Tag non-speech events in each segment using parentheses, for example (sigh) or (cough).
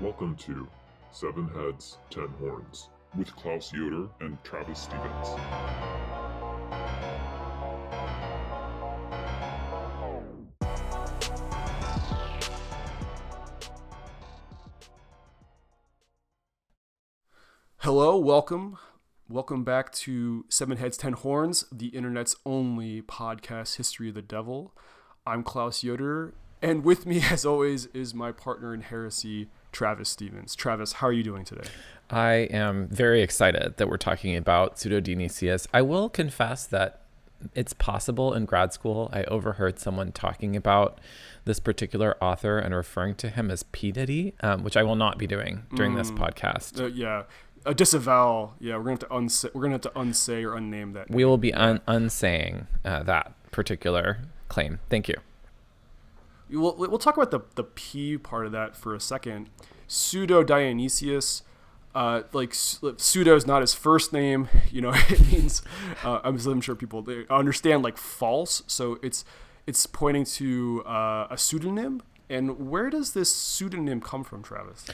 Welcome to Seven Heads, Ten Horns with Klaus Yoder and Travis Stevens. Hello, welcome. Welcome back to Seven Heads, Ten Horns, the internet's only podcast history of the devil. I'm Klaus Yoder, and with me, (laughs) as always, is my partner in heresy, Travis Stevens. Travis, how are you doing today? I am very excited that we're talking about Pseudo Dionysius. I will confess that it's possible in grad school I overheard someone talking about this particular author and referring to him as P. Diddy, um, which I will not be doing during this podcast. Uh, yeah, a disavowal. Yeah, we're gonna have to unsay. We're gonna have to unsay or unname that. We will be un- unsaying uh, that particular claim. Thank you. We'll, we'll talk about the, the P part of that for a second. Pseudo Dionysius, uh, like pseudo is not his first name. (laughs) You know, (laughs) it means uh, I'm, I'm, sure people they understand like false. So it's it's pointing to uh, a pseudonym. And where does this pseudonym come from, Travis?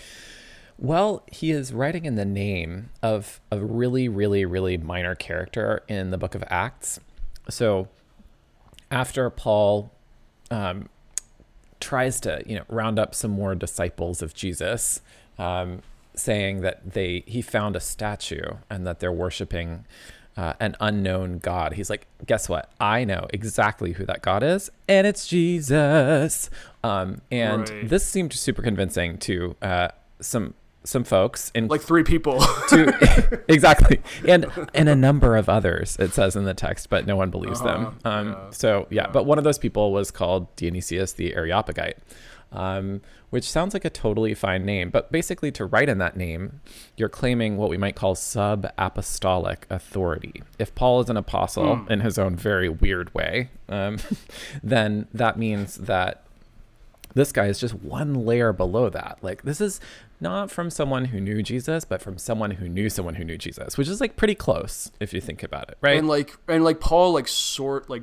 Well, he is writing in the name of a really, really, really minor character in the book of Acts. So after Paul um, tries to you know round up some more disciples of Jesus, um, saying that they he found a statue and that they're worshiping uh, an unknown God. He's like, guess what? I know exactly who that God is, and it's Jesus. Um, and right. this seemed super convincing to uh, some some folks and like three people. (laughs) to (laughs) exactly. And and a number of others it says in the text but no one believes uh-huh, them um, yeah, so yeah, yeah, but one of those people was called dionysius the areopagite um, which sounds like a totally fine name but basically to write in that name you're claiming what we might call sub-apostolic authority. If paul is an apostle mm. in his own very weird way um, (laughs) then that means that this guy is just one layer below that. Like this is not from someone who knew Jesus, but from someone who knew someone who knew Jesus, which is like pretty close if you think about it, right? And like and like Paul like sort like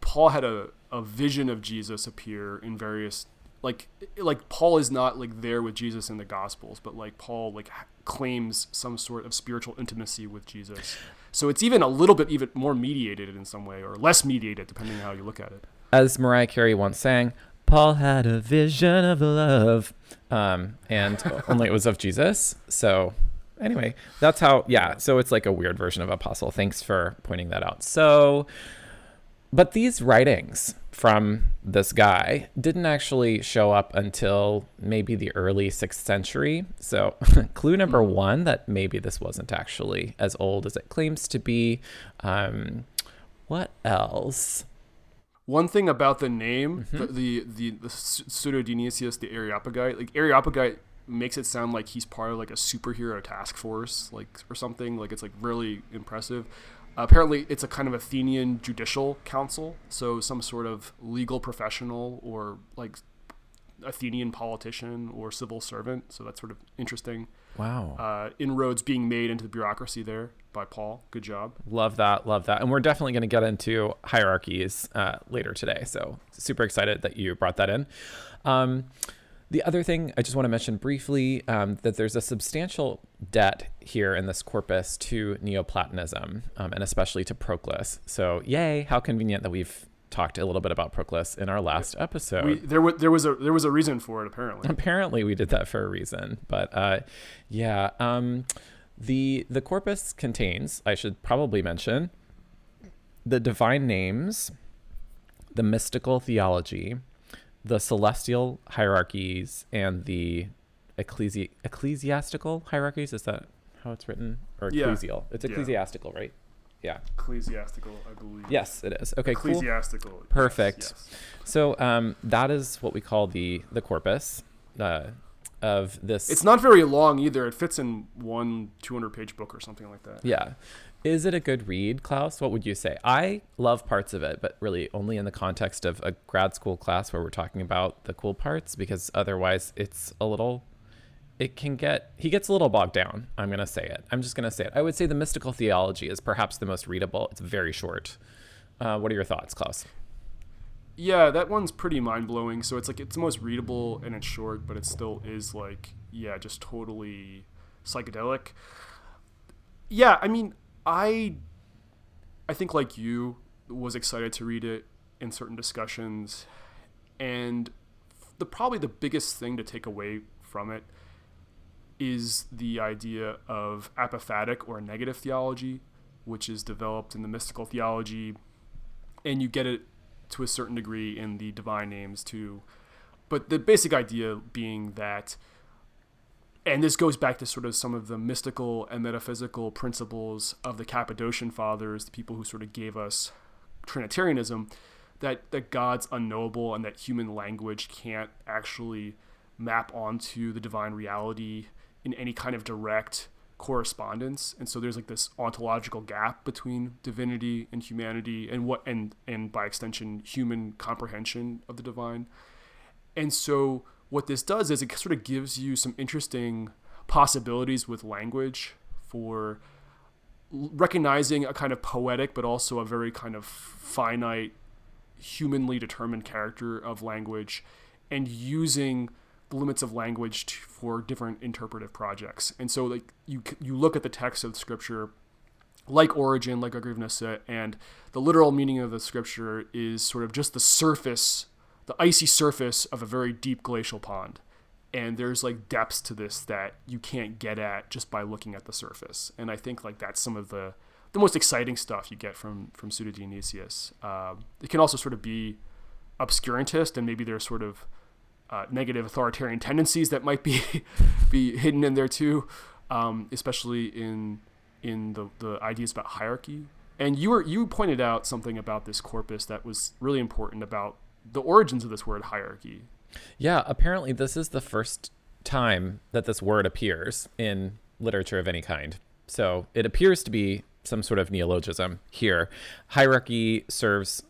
Paul had a, a vision of Jesus appear in various like like Paul is not like there with Jesus in the gospels, but like Paul like claims some sort of spiritual intimacy with Jesus. So it's even a little bit even more mediated in some way or less mediated depending on how you look at it. As Mariah Carey once sang, Paul had a vision of love, um, and only it was of Jesus. So, anyway, that's how. Yeah, so it's like a weird version of apostle. Thanks for pointing that out. So, but these writings from this guy didn't actually show up until maybe the early sixth century. So, (laughs) clue number hmm. one that maybe this wasn't actually as old as it claims to be. Um, what else? One thing about the name, mm-hmm. the, the, the the pseudo Dionysius, the Areopagite, like Areopagite makes it sound like he's part of like a superhero task force, like or something. Like it's like really impressive. Uh, apparently, it's a kind of Athenian judicial council, so some sort of legal professional or like Athenian politician or civil servant. So that's sort of interesting. Wow. Uh, inroads being made into the bureaucracy there by Paul. Good job. Love that. Love that. And we're definitely going to get into hierarchies uh, later today. So super excited that you brought that in. Um, the other thing I just want to mention briefly um, that there's a substantial debt here in this corpus to Neoplatonism um, and especially to Proclus. So, yay! How convenient that we've talked a little bit about Proclus in our last episode. We, there, was there was a there was a reason for it apparently. Apparently, we did that for a reason. But uh, yeah, um, the the corpus contains. I should probably mention the divine names, the mystical theology, the celestial hierarchies, and the ecclesi- ecclesiastical hierarchies. Is that how it's written? Or ecclesial? Yeah. It's ecclesiastical, yeah. right? Yeah. Ecclesiastical, I believe. Yes, it is. Okay, Ecclesiastical. Cool. Perfect. Yes, yes. So um, that is what we call the the corpus uh, of this. It's not very long either. It fits in one 200 page book or something like that. Yeah. Is it a good read, Klaus? What would you say? I love parts of it, but really only in the context of a grad school class where we're talking about the cool parts, because otherwise it's a little it can get he gets a little bogged down i'm going to say it. I'm just going to say it. I would say the mystical theology is perhaps the most readable. It's very short. Uh, what are your thoughts klaus? Yeah that one's pretty mind-blowing. So it's like it's the most readable and it's short but it still is like yeah, just totally psychedelic. Yeah, I mean, I I think like you was excited to read it in certain discussions. And the probably the biggest thing to take away from it is the idea of apophatic or negative theology, which is developed in the mystical theology, and you get it to a certain degree in the divine names too. But the basic idea being that, and this goes back to sort of some of the mystical and metaphysical principles of the Cappadocian fathers, the people who sort of gave us Trinitarianism, that, that God's unknowable and that human language can't actually map onto the divine reality in any kind of direct correspondence. And so there's like this ontological gap between divinity and humanity and what and and by extension human comprehension of the divine. And so what this does is it sort of gives you some interesting possibilities with language for recognizing a kind of poetic but also a very kind of finite humanly determined character of language and using limits of language for different interpretive projects. And so like you you look at the text of the scripture like Origen, like Gregory of Nyssa, and the literal meaning of the scripture is sort of just the surface, the icy surface of a very deep glacial pond. And there's like depths to this that you can't get at just by looking at the surface. And I think like that's some of the the most exciting stuff you get from from Pseudo Dionysius. Uh, it can also sort of be obscurantist, and maybe there's sort of uh, negative authoritarian tendencies that might be (laughs) be hidden in there too, um, especially in in the, the ideas about hierarchy. And you were you pointed out something about this corpus that was really important about the origins of this word hierarchy. Yeah, apparently this is the first time that this word appears in literature of any kind. So it appears to be some sort of neologism here. Hierarchy serves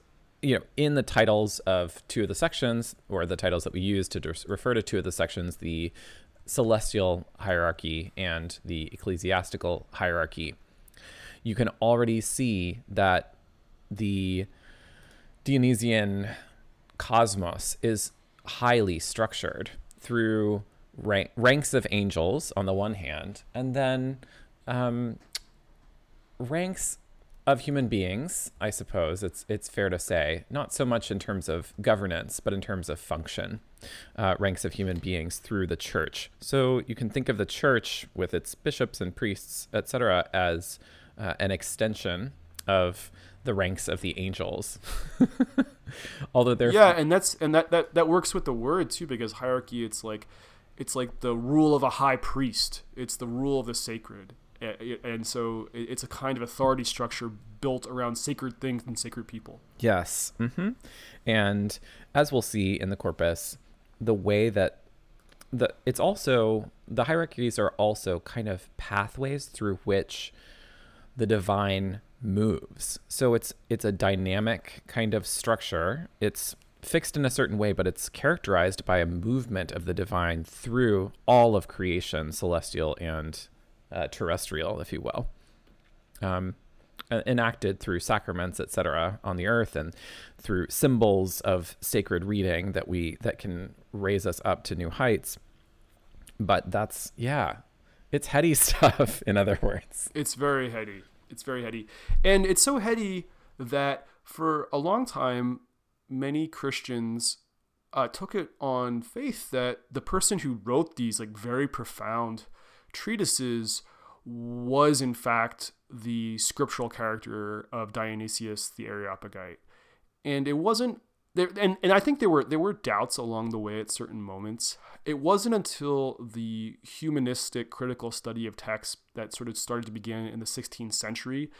you know, in the titles of two of the sections, or the titles that we use to refer to two of the sections, the celestial hierarchy and the ecclesiastical hierarchy, you can already see that the Dionysian cosmos is highly structured through rank, ranks of angels on the one hand, and then um, ranks of human beings, I suppose it's it's fair to say, not so much in terms of governance, but in terms of function, uh, ranks of human beings through the church. So you can think of the church with its bishops and priests, etc., as uh, an extension of the ranks of the angels. (laughs) Although they're yeah, and that's and that, that that works with the word too, because hierarchy, it's like it's like the rule of a high priest. It's the rule of the sacred and so it's a kind of authority structure built around sacred things and sacred people. Yes. Mm-hmm. And as we'll see in the corpus, the way that the it's also the hierarchies are also kind of pathways through which the divine moves. So it's it's a dynamic kind of structure. It's fixed in a certain way, but it's characterized by a movement of the divine through all of creation, celestial and uh, terrestrial, if you will, um, enacted through sacraments, etc., on the earth, and through symbols of sacred reading that we that can raise us up to new heights. But that's yeah, it's heady (laughs) stuff. In other words, it's very heady. It's very heady, and it's so heady that for a long time, many Christians uh, took it on faith that the person who wrote these like very profound treatises was in fact the scriptural character of Dionysius the Areopagite. And it wasn't there and, and I think there were there were doubts along the way at certain moments. It wasn't until the humanistic critical study of text that sort of started to begin in the 16th century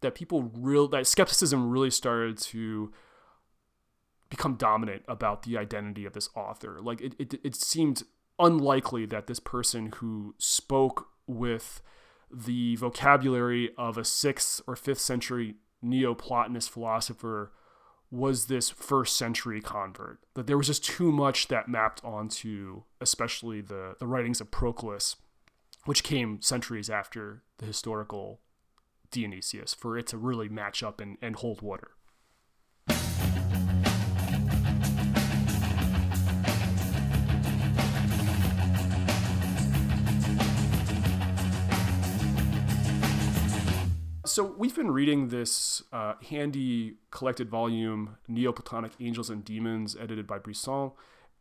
that people real that skepticism really started to become dominant about the identity of this author. Like it, it, it seemed unlikely that this person who spoke with the vocabulary of a sixth or fifth century Neoplatonist philosopher was this first century convert. That there was just too much that mapped onto, especially the, the writings of Proclus, which came centuries after the historical Dionysius, for it to really match up and, and hold water. So we've been reading this uh, handy collected volume, Neoplatonic Angels and Demons, edited by Brisson,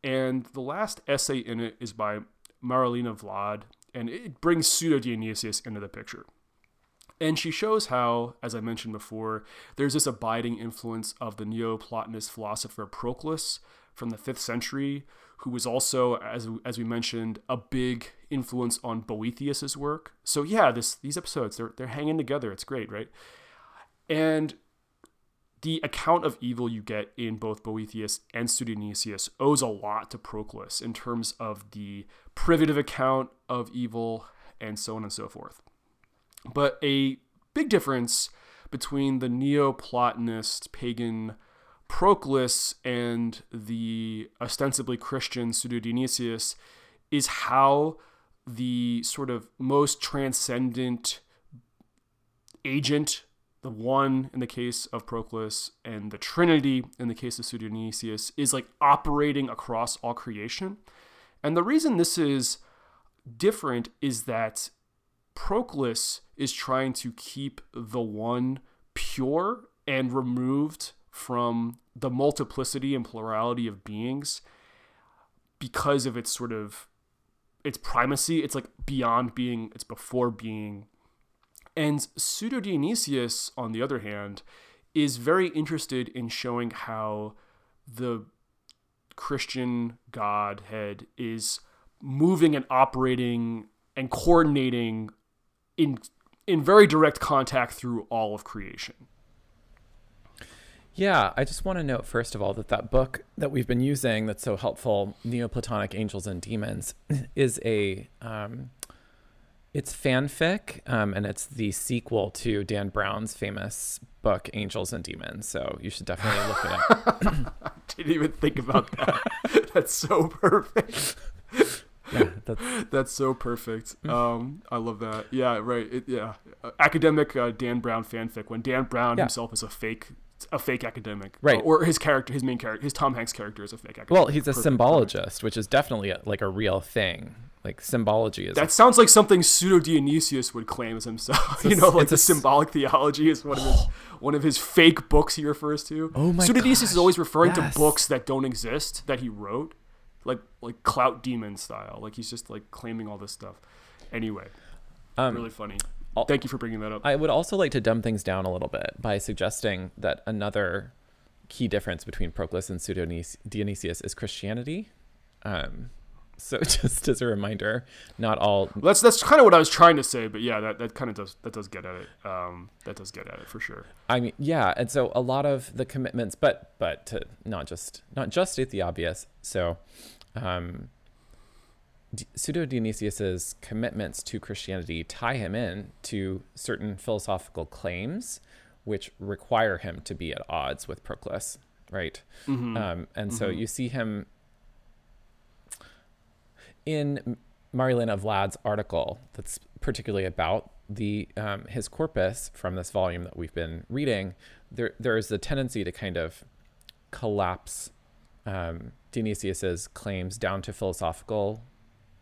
and the last essay in it is by Marilena Vlad, and it brings Pseudo Dionysius into the picture. And she shows how, as I mentioned before, there's this abiding influence of the Neoplatonist philosopher Proclus from the 5th century, who was also, as, as we mentioned, a big influence on Boethius's work. So yeah, this these episodes, they're, they're hanging together. It's great, right? And the account of evil you get in both Boethius and Pseudo Dionysius owes a lot to Proclus in terms of the privative account of evil and so on and so forth. But a big difference between the Neoplatonist pagan Proclus and the ostensibly Christian Pseudodionysius is how the sort of most transcendent agent, the one in the case of Proclus, and the Trinity in the case of Pseudodionysius, is like operating across all creation. And the reason this is different is that Proclus is trying to keep the one pure and removed from the multiplicity and plurality of beings because of its sort of its primacy. It's like beyond being, it's before being. And Pseudo Dionysius, on the other hand, is very interested in showing how the Christian Godhead is moving and operating and coordinating in in very direct contact through all of creation. Yeah, I just want to note first of all that that book that we've been using that's so helpful, Neoplatonic Angels and Demons, (laughs) is a um, it's fanfic, um, and it's the sequel to Dan Brown's famous book Angels and Demons. So you should definitely look it up. (laughs) I didn't even think about that. (laughs) that's so perfect. yeah, that's that's so perfect. Mm. Um, I love that. Yeah, right. It, yeah, uh, academic uh, Dan Brown fanfic when Dan Brown yeah. himself is a fake a fake academic, right? Or his character, his main character, his Tom Hanks character is a fake academic. Well, he's a Perfect. symbologist, which is definitely a, like a real thing. Like symbology is. That a, sounds like something Pseudo Dionysius would claim as himself. (laughs) you know, like the symbolic theology is one of his (gasps) one of his fake books he refers to. Oh my! Pseudo Dionysius is always referring yes. to books that don't exist that he wrote, like like clout demon style. Like he's just like claiming all this stuff. Anyway, um, really funny. Thank you for bringing that up. I would also like to dumb things down a little bit by suggesting that another key difference between Proclus and Pseudo Dionysius is Christianity. Um, so (laughs) just as a reminder, not all. That's that's kind of what I was trying to say, but yeah, that, that kind of does that does get at it. Um, that does get at it for sure. I mean, yeah, and so a lot of the commitments, but but to not just not just state the obvious. So, um, Pseudo Dionysius's commitments to Christianity tie him in to certain philosophical claims, which require him to be at odds with Proclus, right? Mm-hmm. Um, and mm-hmm. so you see him in Marilena Vlad's article that's particularly about the um, his corpus from this volume that we've been reading. There there is a tendency to kind of collapse um, Dionysius's claims down to philosophical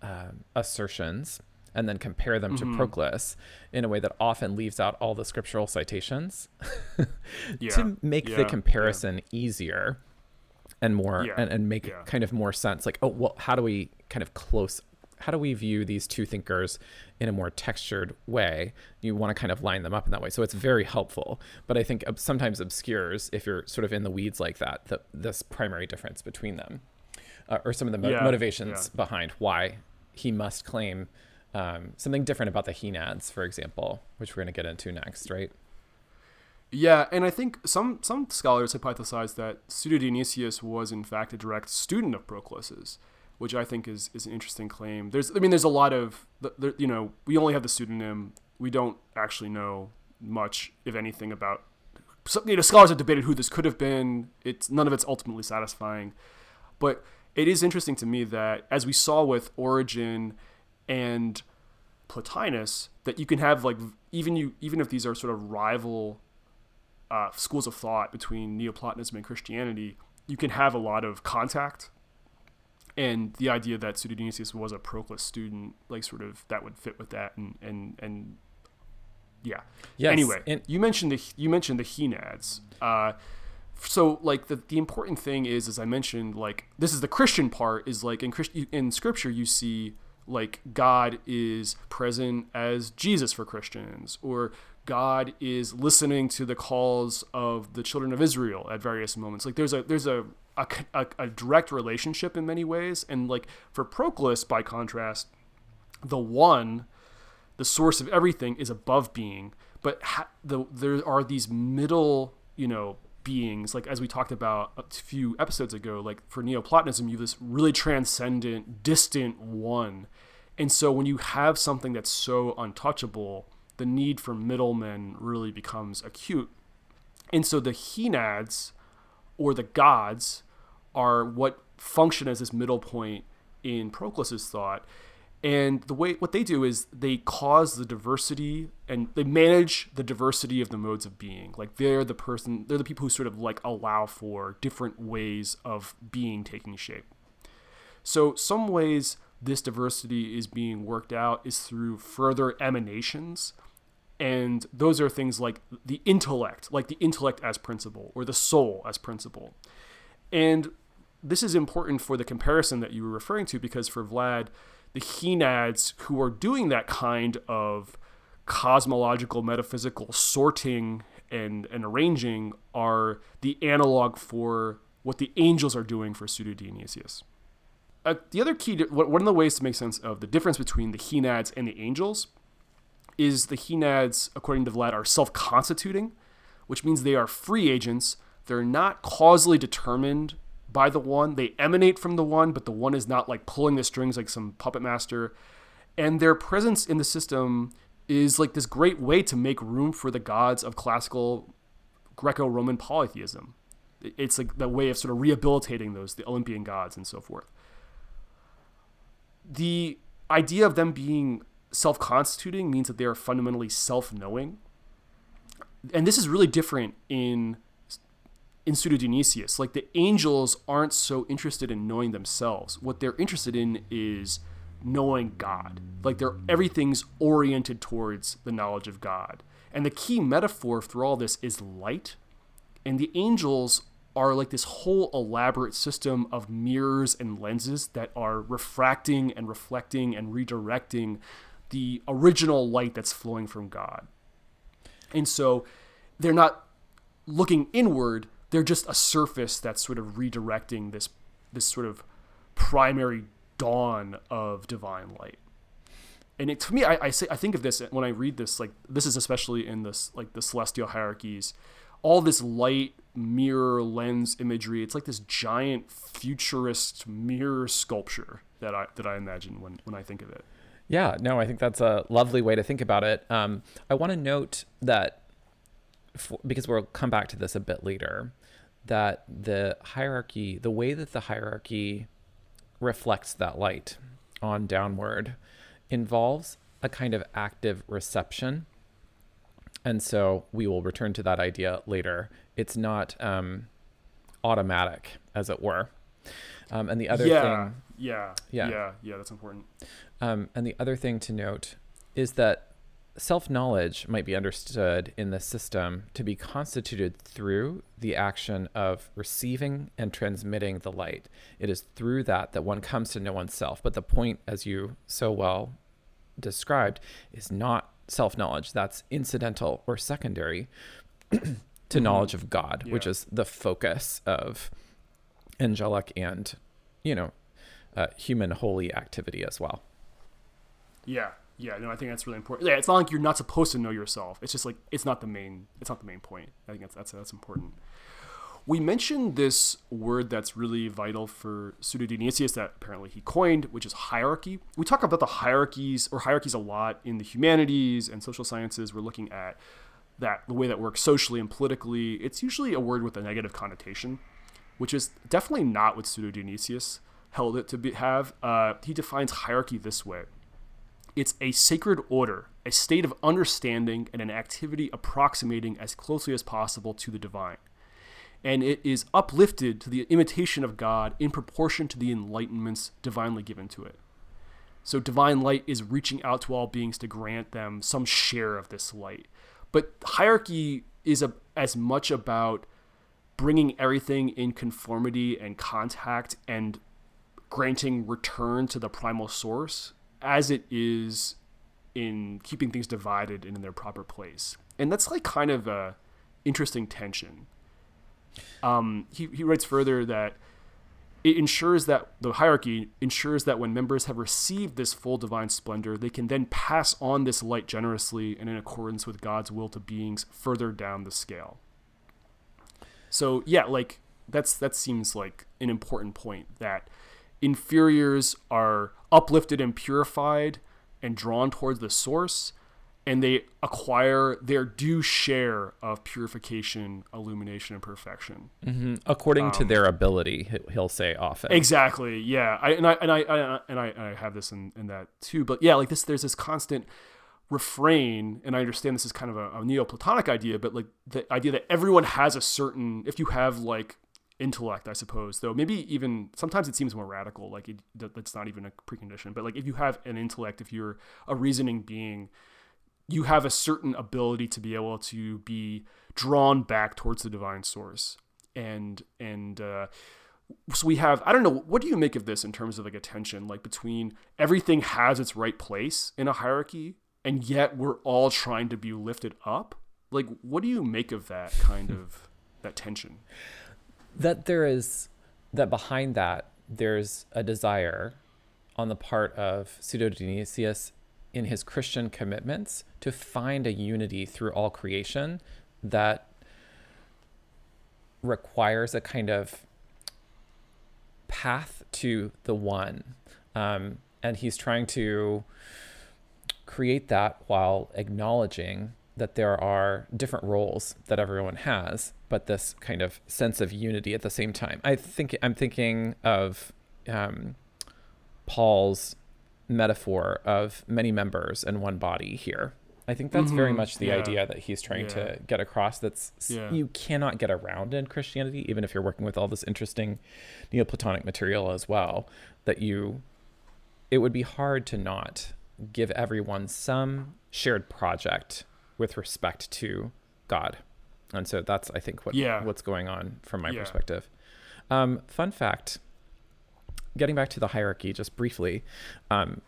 um, assertions and then compare them mm-hmm. to Proclus in a way that often leaves out all the scriptural citations (laughs) yeah. to make yeah. the comparison yeah. easier and more and, and make kind of more sense like oh well how do we kind of close how do we view these two thinkers in a more textured way you want to kind of line them up in that way so it's very helpful but i think sometimes obscures if you're sort of in the weeds like that the, this primary difference between them uh, or some of the mo- motivations behind why he must claim um, something different about the Henads, for example, which we're going to get into next, right? Yeah, and I think some some scholars hypothesize that Pseudo Dionysius was in fact a direct student of Proclus's, which I think is is an interesting claim. There's, I mean, there's a lot of, there, you know, we only have the pseudonym. We don't actually know much, if anything, about. You know, scholars have debated who this could have been. It's none of it's ultimately satisfying, but it is interesting to me that as we saw with Origen and Plotinus, that you can have like even you even if these are sort of rival uh, schools of thought between Neoplatonism and Christianity, you can have a lot of contact. And the idea that Pseudodionysius was a Proclus student, like sort of that would fit with that, and and and Yeah. Yes, Anyway, and- you mentioned the you mentioned the henads. Uh, so like the, the important thing is, as I mentioned, like this is the Christian part. Is like in Christ- in Scripture you see like God is present as Jesus for Christians, or God is listening to the calls of the children of Israel at various moments. Like there's a there's a a, a, a direct relationship in many ways, and like for Proclus, by contrast, the one the source of everything is above being but ha- the, there are these middle you know beings like as we talked about a few episodes ago like for neoplatonism you have this really transcendent distant one and so when you have something that's so untouchable the need for middlemen really becomes acute and so the henads or the gods are what function as this middle point in Proclus's thought. And the way what they do is they cause the diversity and they manage the diversity of the modes of being. Like they're the person they're the people who sort of like allow for different ways of being taking shape. So some ways this diversity is being worked out is through further emanations and those are things like the intellect, like the intellect as principle or the soul as principle. And this is important for the comparison that you were referring to because for Vlad, the Henads who are doing that kind of cosmological metaphysical sorting and, and arranging are the analog for what the angels are doing for Pseudo Dionysius. Uh, the other key, one of the ways to make sense of the difference between the Henads and the angels is the Henads, according to Vlad, are self constituting, which means they are free agents. They're not causally determined by the one. They emanate from the one, but the one is not like pulling the strings like some puppet master. And their presence in the system is like this great way to make room for the gods of classical Greco Roman polytheism. It's like the way of sort of rehabilitating those, the Olympian gods and so forth. The idea of them being self constituting means that they are fundamentally self knowing. And this is really different in in Pseudo Dionysius. Like the angels aren't so interested in knowing themselves. What they're interested in is knowing God. Like they're everything's oriented towards the knowledge of God. And the key metaphor through all this is light. And the angels are like this whole elaborate system of mirrors and lenses that are refracting and reflecting and redirecting the original light that's flowing from God. And so they're not looking inward, they're just a surface that's sort of redirecting this this sort of primary dawn of divine light. And it, to me, I, I say I think of this when I read this like this is especially in this like the celestial hierarchies, all this light mirror lens imagery. It's like this giant futurist mirror sculpture that I that I imagine when when I think of it. Yeah, no, I think that's a lovely way to think about it. Um, I want to note that for, because we'll come back to this a bit later, that the hierarchy, the way that the hierarchy reflects that light on downward, involves a kind of active reception. And so we will return to that idea later. It's not um, automatic, as it were. Um, and the other yeah, thing, yeah, Yeah. yeah, yeah, that's important. um, and the other thing to note is that self knowledge might be understood in this system to be constituted through the action of receiving and transmitting the light. It is through that that one comes to know oneself. But the point, as you so well described, is not self knowledge. That's incidental or secondary (clears throat) to knowledge of God, which is the focus of angelic and, you know, uh, human holy activity as well. Yeah, yeah, no, I think that's really important. Yeah, it's not like you're not supposed to know yourself. It's just like it's not the main. It's not the main point. I think that's that's that's important. We mentioned this word that's really vital for Pseudo Dionysius that apparently he coined, which is hierarchy. We talk about the hierarchies or hierarchies a lot in the humanities and social sciences. We're looking at that the way that works socially and politically. It's usually a word with a negative connotation, which is definitely not what Pseudo Dionysius held it to be, have. Uh, he defines hierarchy this way it's a sacred order, a state of understanding, and an activity approximating as closely as possible to the divine. And it is uplifted to the imitation of God in proportion to the enlightenments divinely given to it. So divine light is reaching out to all beings to grant them some share of this light. But hierarchy is a, as much about bringing everything in conformity and contact and granting return to the primal source as it is in keeping things divided and in their proper place. And that's like kind of a interesting tension. Um, he, he writes further that it ensures that the hierarchy ensures that when members have received this full divine splendor, they can then pass on this light generously and in accordance with God's will to beings further down the scale. So yeah, like that's that seems like an important point that inferiors are uplifted and purified and drawn towards the source and they acquire their due share of purification, illumination, and perfection, mm-hmm. according um, to their ability. He'll say often. Exactly. Yeah. I, and I and I, I and I, I have this in, in that too. But yeah, like this, there's this constant refrain, and I understand this is kind of a, a Neoplatonic idea, but like the idea that everyone has a certain. If you have like intellect, I suppose, though maybe even sometimes it seems more radical. Like it, that's not even a precondition. But like if you have an intellect, if you're a reasoning being you have a certain ability to be able to be drawn back towards the divine source and and uh, so we have i don't know what do you make of this in terms of like attention like between everything has its right place in a hierarchy and yet we're all trying to be lifted up like what do you make of that kind (laughs) of that tension that there is that behind that there's a desire on the part of pseudo dionysius in his Christian commitments to find a unity through all creation that requires a kind of path to the one. Um, and he's trying to create that while acknowledging that there are different roles that everyone has, but this kind of sense of unity at the same time. I think I'm thinking of um, Paul's metaphor of many members in one body here. I think that's mm-hmm. very much the yeah. idea that he's trying yeah. to get across. That's yeah. you cannot get around in Christianity, even if you're working with all this interesting Neoplatonic material as well. That you, it would be hard to not give everyone some shared project with respect to God, and so that's I think what what's going on from my perspective. Um, fun fact getting back to the hierarchy just briefly, um,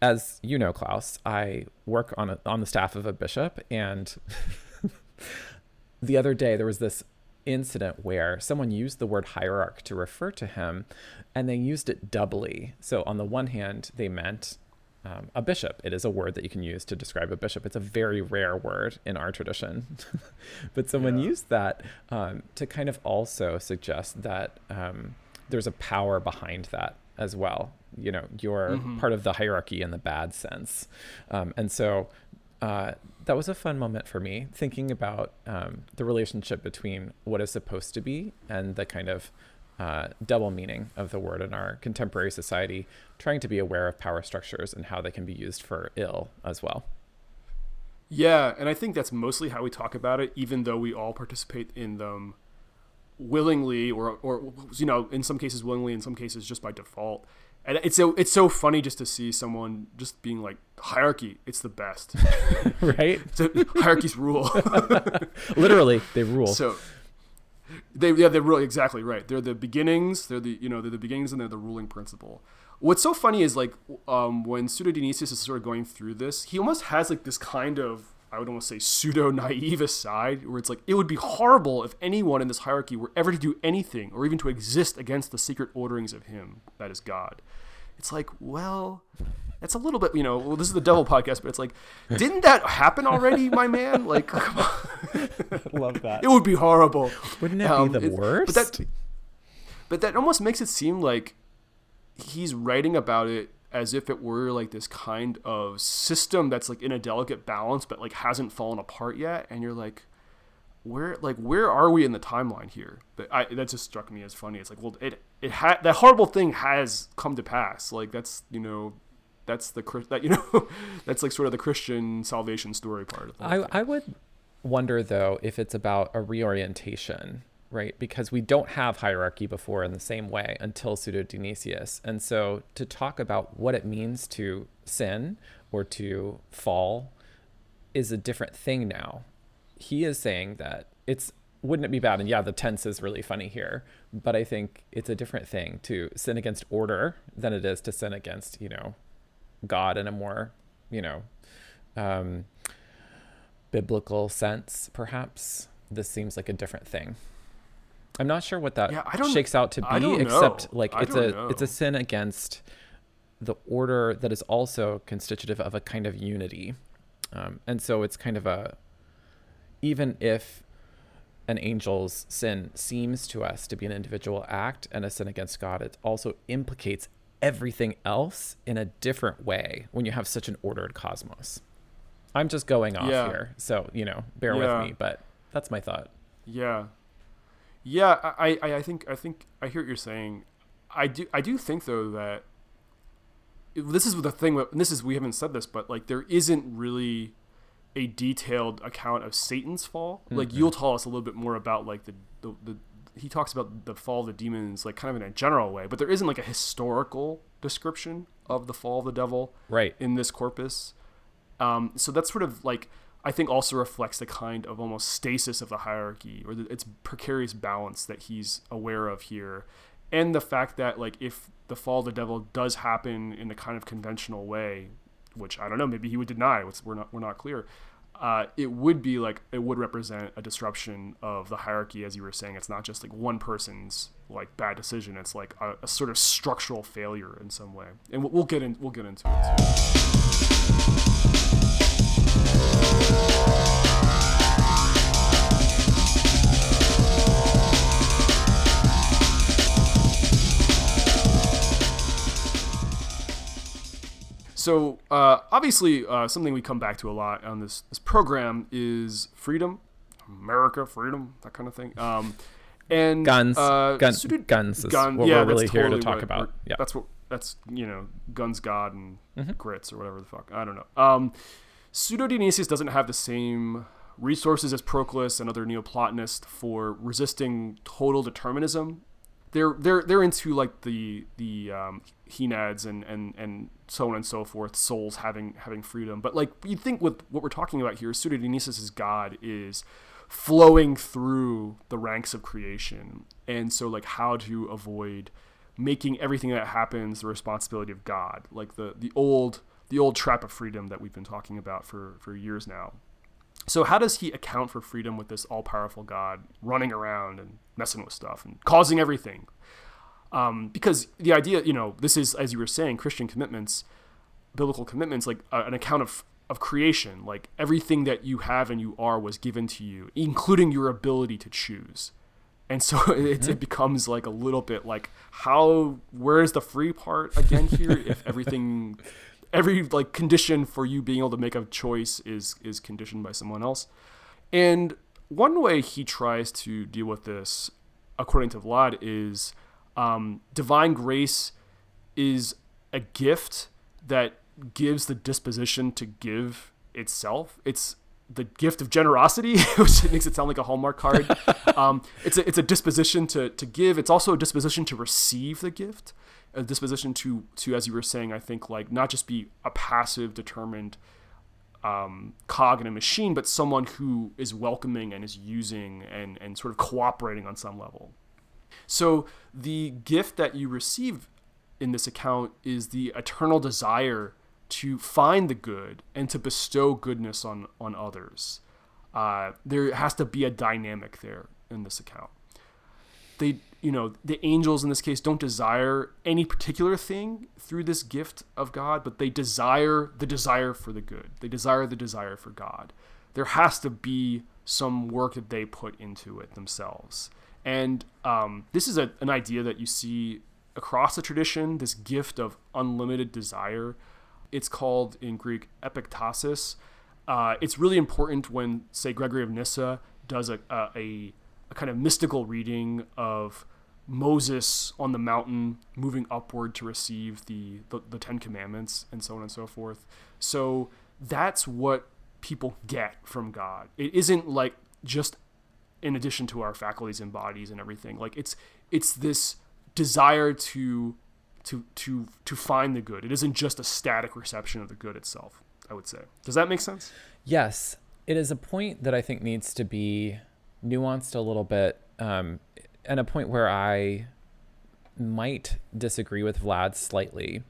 as you know, Klaus, I work on a, on the staff of a bishop, and (laughs) the other day there was this incident where someone used the word hierarch to refer to him, and they used it doubly. So on the one hand, they meant um, a bishop. It is a word that you can use to describe a bishop. It's a very rare word in our tradition. (laughs) but someone yeah. used that um, to kind of also suggest that um, there's a power behind that as well. You know, you're mm-hmm. part of the hierarchy in the bad sense. Um, and so uh, that was a fun moment for me, thinking about um, the relationship between what is supposed to be and the kind of uh, double meaning of the word in our contemporary society, trying to be aware of power structures and how they can be used for ill as well. Yeah, and I think that's mostly how we talk about it, even though we all participate in them willingly or or you know in some cases willingly in some cases just by default. And it's so it's so funny just to see someone just being like hierarchy it's the best. (laughs) Right? (laughs) Hierarchies rule. (laughs) Literally they rule. So they yeah they're really exactly right they're the beginnings they're the you know they're the beginnings and they're the ruling principle what's so funny is like um, when pseudo dionysius is sort of going through this he almost has like this kind of I would almost say pseudo naive aside, where it's like it would be horrible if anyone in this hierarchy were ever to do anything or even to exist against the secret orderings of Him, that is God. It's like, well, it's a little bit, you know, well, this is the devil podcast, but it's like, didn't that happen already, my man? Like, come on. (laughs) Love that. It would be horrible. Wouldn't it um, be the worst? But that, but that almost makes it seem like he's writing about it as if it were like this kind of system that's like in a delicate balance but like hasn't fallen apart yet and you're like where like where are we in the timeline here that I that just struck me as funny it's like well it it had that horrible thing has come to pass like that's you know that's the that you know (laughs) that's like sort of the Christian salvation story part of it. I I would wonder though if it's about a reorientation right? Because we don't have hierarchy before in the same way until Pseudo Dionysius. And so to talk about what it means to sin or to fall is a different thing now. He is saying that it's wouldn't it be bad? And yeah, the tense is really funny here, but I think it's a different thing to sin against order than it is to sin against, you know, God in a more, you know, um, biblical sense, perhaps. This seems like a different thing. I'm not sure what that yeah, shakes out to be, except like I it's a know. it's a sin against the order that is also constitutive of a kind of unity, um, and so it's kind of a even if an angel's sin seems to us to be an individual act and a sin against God, it also implicates everything else in a different way when you have such an ordered cosmos. I'm just going off yeah. here, so you know, bear yeah. with me, but that's my thought. Yeah, yeah, I, I, I think I think I hear what you're saying. I do I do think though that this is the thing. This is we haven't said this, but like there isn't really a detailed account of Satan's fall. Mm-hmm. Like you'll tell us a little bit more about like the, the, the he talks about the fall of the demons like kind of in a general way, but there isn't like a historical description of the fall of the devil right in this corpus. Um, so that's sort of like I think also reflects the kind of almost stasis of the hierarchy or the, its precarious balance that he's aware of here, and the fact that like if the fall of the devil does happen in the kind of conventional way, which I don't know, maybe he would deny. We're not we're not clear. Uh, it would be like it would represent a disruption of the hierarchy, as you were saying. It's not just like one person's like bad decision. It's like a, a sort of structural failure in some way, and we'll, we'll get in. We'll get into it. So uh, obviously, uh, something we come back to a lot on this this program is freedom, America, freedom, that kind of thing. Um, and guns, uh, gun, guns is gun, what yeah, we're really here to talk about. Yeah, that's what that's you know, guns, God, and mm-hmm. grits or whatever the fuck. I don't know. Um, Pseudo Dionysius doesn't have the same resources as Proclus and other Neoplatonists for resisting total determinism they're they're they're into like the the um, and and and so on and so forth, souls having having freedom. But like you think with what we're talking about here, Pseudo Dionysius' God is flowing through the ranks of creation, and so like how to avoid making everything that happens the responsibility of God, like the the old the old trap of freedom that we've been talking about for for years now. So how does he account for freedom with this all-powerful God running around and messing with stuff and causing everything? Um, because the idea, you know, this is as you were saying, Christian commitments, biblical commitments, like uh, an account of of creation, like everything that you have and you are was given to you, including your ability to choose. And so (laughs) it, mm-hmm. it becomes like a little bit like how where's the free part again here if everything every like condition for you being able to make a choice is is conditioned by someone else. And one way he tries to deal with this, according to Vlad, is um, divine grace is a gift that gives the disposition to give itself. It's the gift of generosity, (laughs) which makes it sound like a Hallmark card. (laughs) um, it's a it's a disposition to to give. It's also a disposition to receive the gift a disposition to to as you were saying i think like not just be a passive determined um, cog in a machine but someone who is welcoming and is using and and sort of cooperating on some level. So the gift that you receive in this account is the eternal desire to find the good and to bestow goodness on on others. Uh, there has to be a dynamic there in this account. They you know the angels in this case don't desire any particular thing through this gift of god but they desire the desire for the good. They desire the desire for god. There has to be some work that they put into it themselves. And um, this is a, an idea that you see across the tradition this gift of unlimited desire. It's called in greek epektasis uh, it's really important when say gregory of nyssa does a, a, a a kind of mystical reading of Moses on the mountain moving upward to receive the, the, the Ten Commandments and so on and so forth. So that's what people get from God. It isn't like just in addition to our faculties and bodies and everything. Like it's it's this desire to to to to find the good. It isn't just a static reception of the good itself. I would say. Does that make sense? Yes, it is a point that I think needs to be nuanced a little bit, um, and a point where I might disagree with Vlad slightly.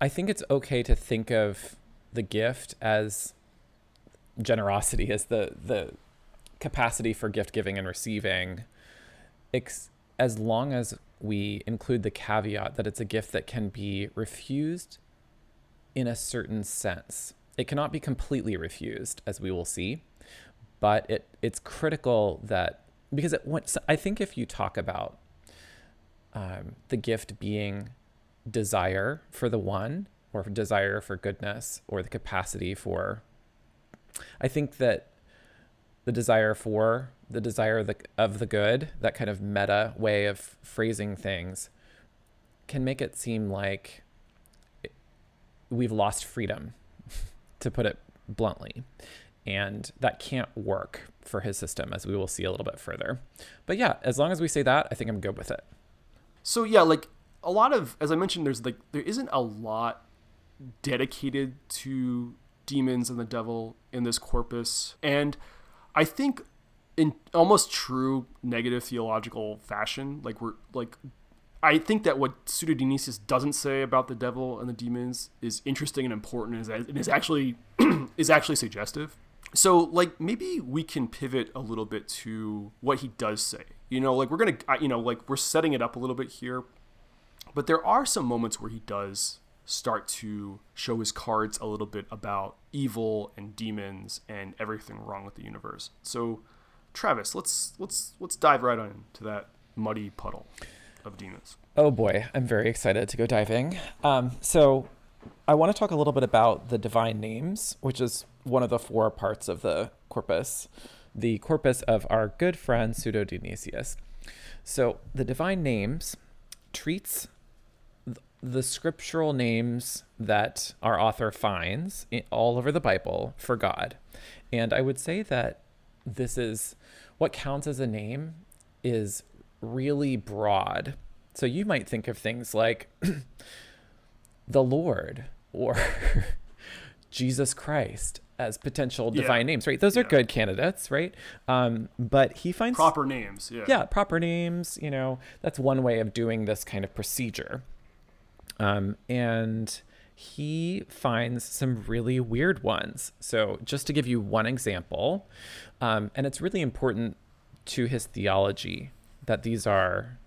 I think it's okay to think of the gift as generosity, as the the capacity for gift giving and receiving, ex- as long as we include the caveat that it's a gift that can be refused in a certain sense. It cannot be completely refused, as we will see, but it it's critical that because it, I think if you talk about um, the gift being desire for the one or desire for goodness or the capacity for I think that the desire for the desire of the, of the good, that kind of meta way of phrasing things, can make it seem like we've lost freedom, (laughs) to put it bluntly. And that can't work for his system, as we will see a little bit further. But yeah, as long as we say that, I think I'm good with it. So yeah, like a lot of, as I mentioned, there's like there isn't a lot dedicated to demons and the devil in this corpus, and I think in almost true negative theological fashion, like we're like I think that what Pseudo Dionysius doesn't say about the devil and the demons is interesting and important and is actually (clears throat) is actually suggestive. So like maybe we can pivot a little bit to what he does say. You know, like we're gonna you know like we're setting it up a little bit here, but there are some moments where he does start to show his cards a little bit about evil and demons and everything wrong with the universe. So, Travis, let's let's let's dive right on into that muddy puddle of demons. Oh boy, I'm very excited to go diving. Um, so, I want to talk a little bit about the divine names, which is one of the four parts of the corpus, the corpus of our good friend Pseudo Dionysius. So, the divine names treats the scriptural names that our author finds all over the Bible for God. And I would say that this is what counts as a name is really broad. So you might think of things like (clears throat) the Lord or (laughs) Jesus Christ as potential divine yeah. names, right? Those yeah. are good candidates, right? Um, but he finds proper names, yeah. Yeah, proper names, you know, that's one way of doing this kind of procedure. Um, and he finds some really weird ones. So, just to give you one example, um, and it's really important to his theology that these are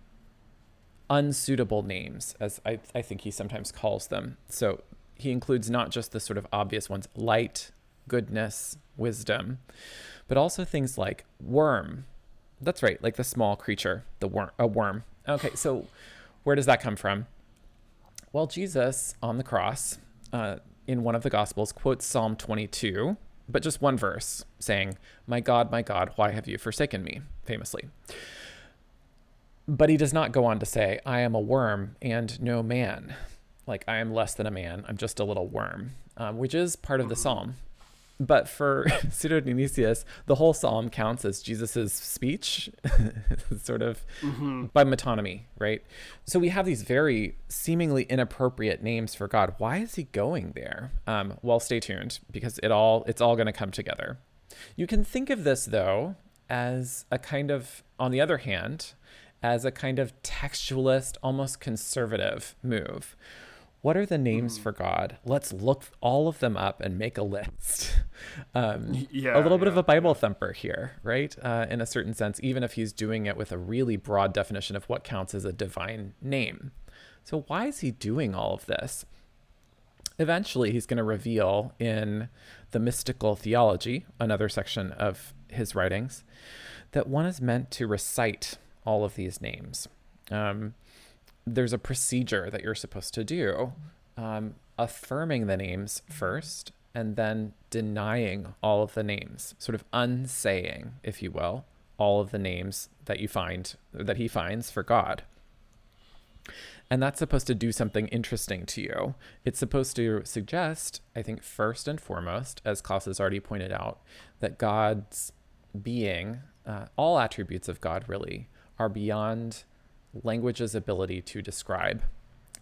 unsuitable names, as I, I think he sometimes calls them. So, he includes not just the sort of obvious ones light, goodness, wisdom, but also things like worm. That's right, like the small creature, the worm, a worm. Okay, so where does that come from? Well, Jesus on the cross uh, in one of the Gospels quotes Psalm 22, but just one verse saying, My God, my God, why have you forsaken me? famously. But he does not go on to say, I am a worm and no man. Like, I am less than a man, I'm just a little worm, um, which is part of the psalm. But for (laughs) Pseudo Dionysius, the whole psalm counts as Jesus's speech, (laughs) sort of mm-hmm. by metonymy, right? So we have these very seemingly inappropriate names for God. Why is he going there? Um, well, stay tuned because it all it's all going to come together. You can think of this though as a kind of, on the other hand, as a kind of textualist, almost conservative move what are the names mm. for God? Let's look all of them up and make a list. (laughs) Um, yeah, a little bit yeah, of a Bible yeah. thumper here, right? Uh, in a certain sense, even if he's doing it with a really broad definition of what counts as a divine name. So, why is he doing all of this? Eventually, he's going to reveal in the mystical theology, another section of his writings, that one is meant to recite all of these names. Um, there's a procedure that you're supposed to do, um, affirming the names first and then denying all of the names, sort of unsaying, if you will, all of the names that you find that he finds for God. And that's supposed to do something interesting to you. It's supposed to suggest, I think, first and foremost, as Klaus has already pointed out, that God's being, uh, all attributes of God really, are beyond language's ability to describe,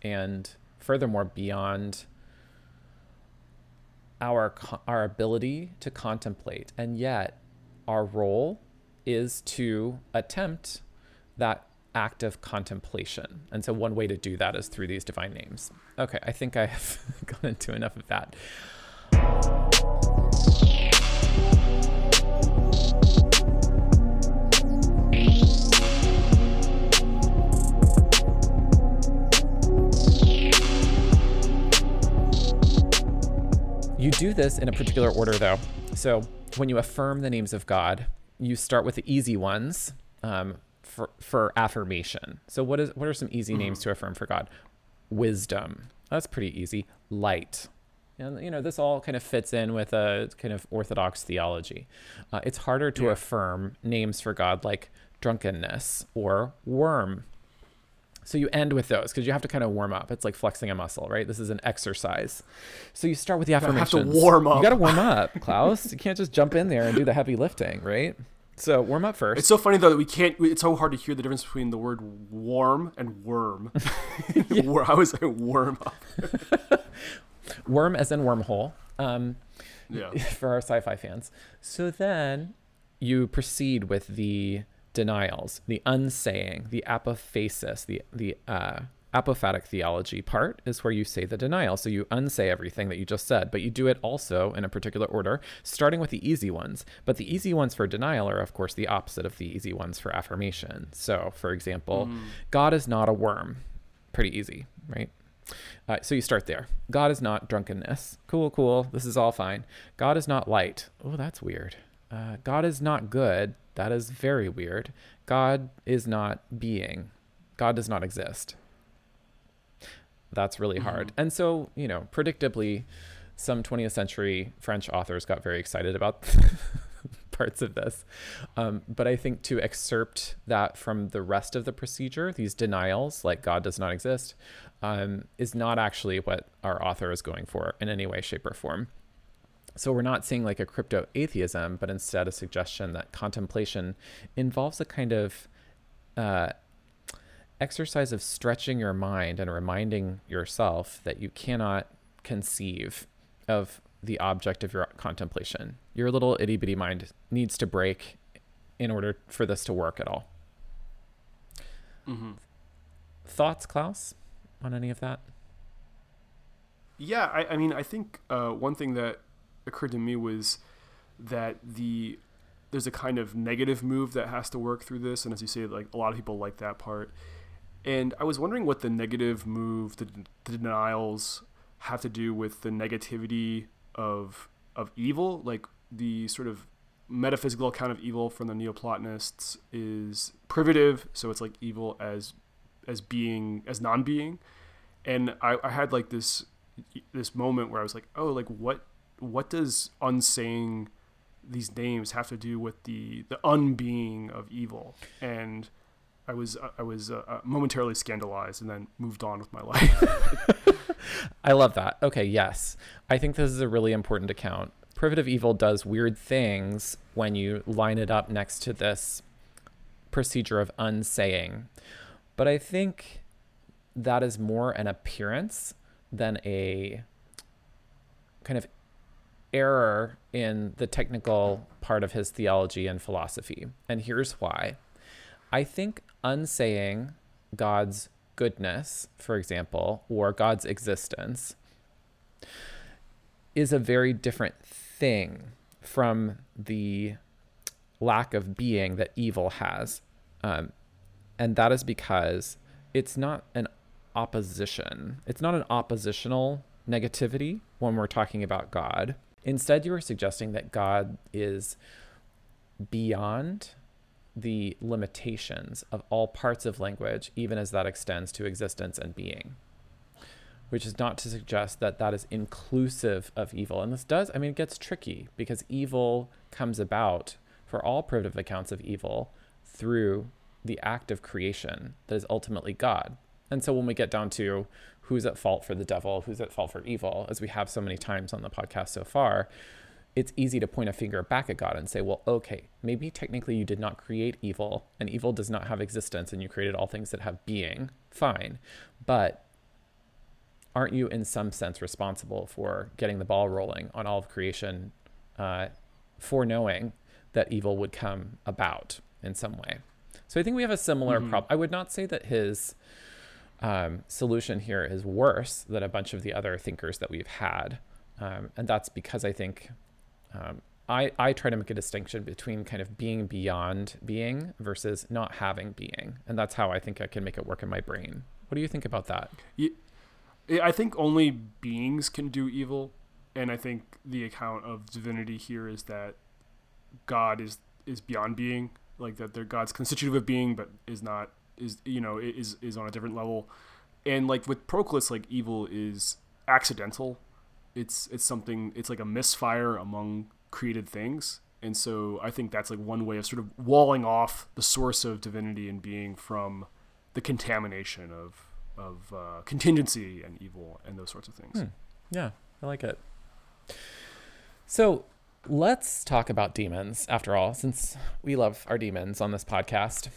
and furthermore, beyond our our ability to contemplate. And yet, our role is to attempt that act of contemplation. And so, one way to do that is through these divine names. Okay, I think I have (laughs) gone into enough of that. You do this in a particular order, though. So when you affirm the names of God, you start with the easy ones um, for for affirmation. So what is what are some easy mm-hmm. names to affirm for God? Wisdom. That's pretty easy. Light. And you know this all kind of fits in with a kind of orthodox theology. Uh, it's harder to yeah. affirm names for God like drunkenness or worm so you end with those because you have to kind of warm up. It's like flexing a muscle, right? This is an exercise. So you start with the affirmations. You have to warm up. You got to warm up, Klaus. you can't just jump in there and do the heavy lifting, right? So warm up first. It's so funny though that we can't. It's so hard to hear the difference between the word warm and worm. (laughs) (laughs) I was like warm up. (laughs) worm as in wormhole. Um, yeah. For our sci-fi fans. So then you proceed with the denials, the unsaying, the apophasis, the the uh, apophatic theology part is where you say the denial. So you unsay everything that you just said, but you do it also in a particular order, starting with the easy ones. But the easy ones for denial are, of course, the opposite of the easy ones for affirmation. So, for example, mm. God is not a worm. Pretty easy, right? Uh, so you start there. God is not drunkenness. Cool, cool. This is all fine. God is not light. Oh, that's weird. Uh, God is not good. That is very weird. God is not being. God does not exist. That's really hard. Mm-hmm. And so, you know, predictably, some 20th century French authors got very excited about (laughs) parts of this. Um, but I think to excerpt that from the rest of the procedure, these denials, like God does not exist, um, is not actually what our author is going for in any way, shape, or form. So we're not seeing like a crypto atheism, but instead a suggestion that contemplation involves a kind of uh, exercise of stretching your mind and reminding yourself that you cannot conceive of the object of your contemplation. Your little itty bitty mind needs to break in order for this to work at all. Mm-hmm. Thoughts, Klaus, on any of that? Yeah, I, I mean, I think uh, one thing that occurred to me was that the there's a kind of negative move that has to work through this, and as you say, like a lot of people like that part. And I was wondering what the negative move, the, the denials, have to do with the negativity of of evil, like the sort of metaphysical account of evil from the Neoplatonists is privative, so it's like evil as as being as non-being, and I, I had like this this moment where I was like, oh, like what what does unsaying these names have to do with the the unbeing of evil? And I was I was uh, uh momentarily scandalized and then moved on with my life. (laughs) I love that. Okay, yes. I think this is a really important account. Privative evil does weird things when you line it up next to this procedure of unsaying. But I think that is more an appearance than a kind of error in the technical part of his theology and philosophy. And here's why. I think unsaying God's goodness, for example, or God's existence, is a very different thing from the lack of being that evil has. Um, and that is because it's not an opposition, it's not an oppositional negativity when we're talking about God. Instead, you are suggesting that God is beyond the limitations of all parts of language, even as that extends to existence and being. Which is not to suggest that that is inclusive of evil. And this does, I mean, it gets tricky because evil comes about for all privative accounts of evil through the act of creation that is ultimately God. And so when we get down to who's at fault for the devil, who's at fault for evil, as we have so many times on the podcast so far, it's easy to point a finger back at God and say, well, okay, maybe technically you did not create evil, and evil does not have existence, and you created all things that have being. Fine. But aren't you, in some sense, responsible for getting the ball rolling on all of creation, uh, for knowing that evil would come about in some way? So I think we have a similar mm-hmm. problem. I would not say that his um, solution here is worse than a bunch of the other thinkers that we've had. Um, and that's because I think um, I, I try to make a distinction between kind of being beyond being versus not having being. And that's how I think I can make it work in my brain. What do you think about that? I think only beings can do evil. And I think the account of divinity here is that God is, is beyond being, like that they're God's constitutive of being, but is not, is, you know, is, is on a different level. And like with Proclus, like evil is accidental. It's it's something it's like a misfire among created things. And so i think that's like one way of sort of walling off the source of divinity and being from the contamination of of uh, contingency and evil and those sorts of things. Hmm. yeah i like it. So let's talk about demons after all since we love our demons on this podcast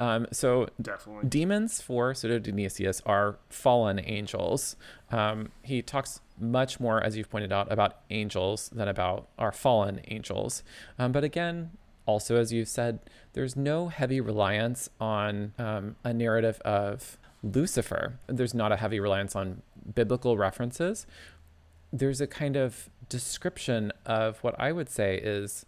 um, so definitely demons for Pseudo Dionysius are fallen angels. Um, he talks much more, as you've pointed out, about angels than about our fallen angels. Um, but again, also as you've said, there's no heavy reliance on um, a narrative of Lucifer. There's not a heavy reliance on biblical references. There's a kind of description of what I would say is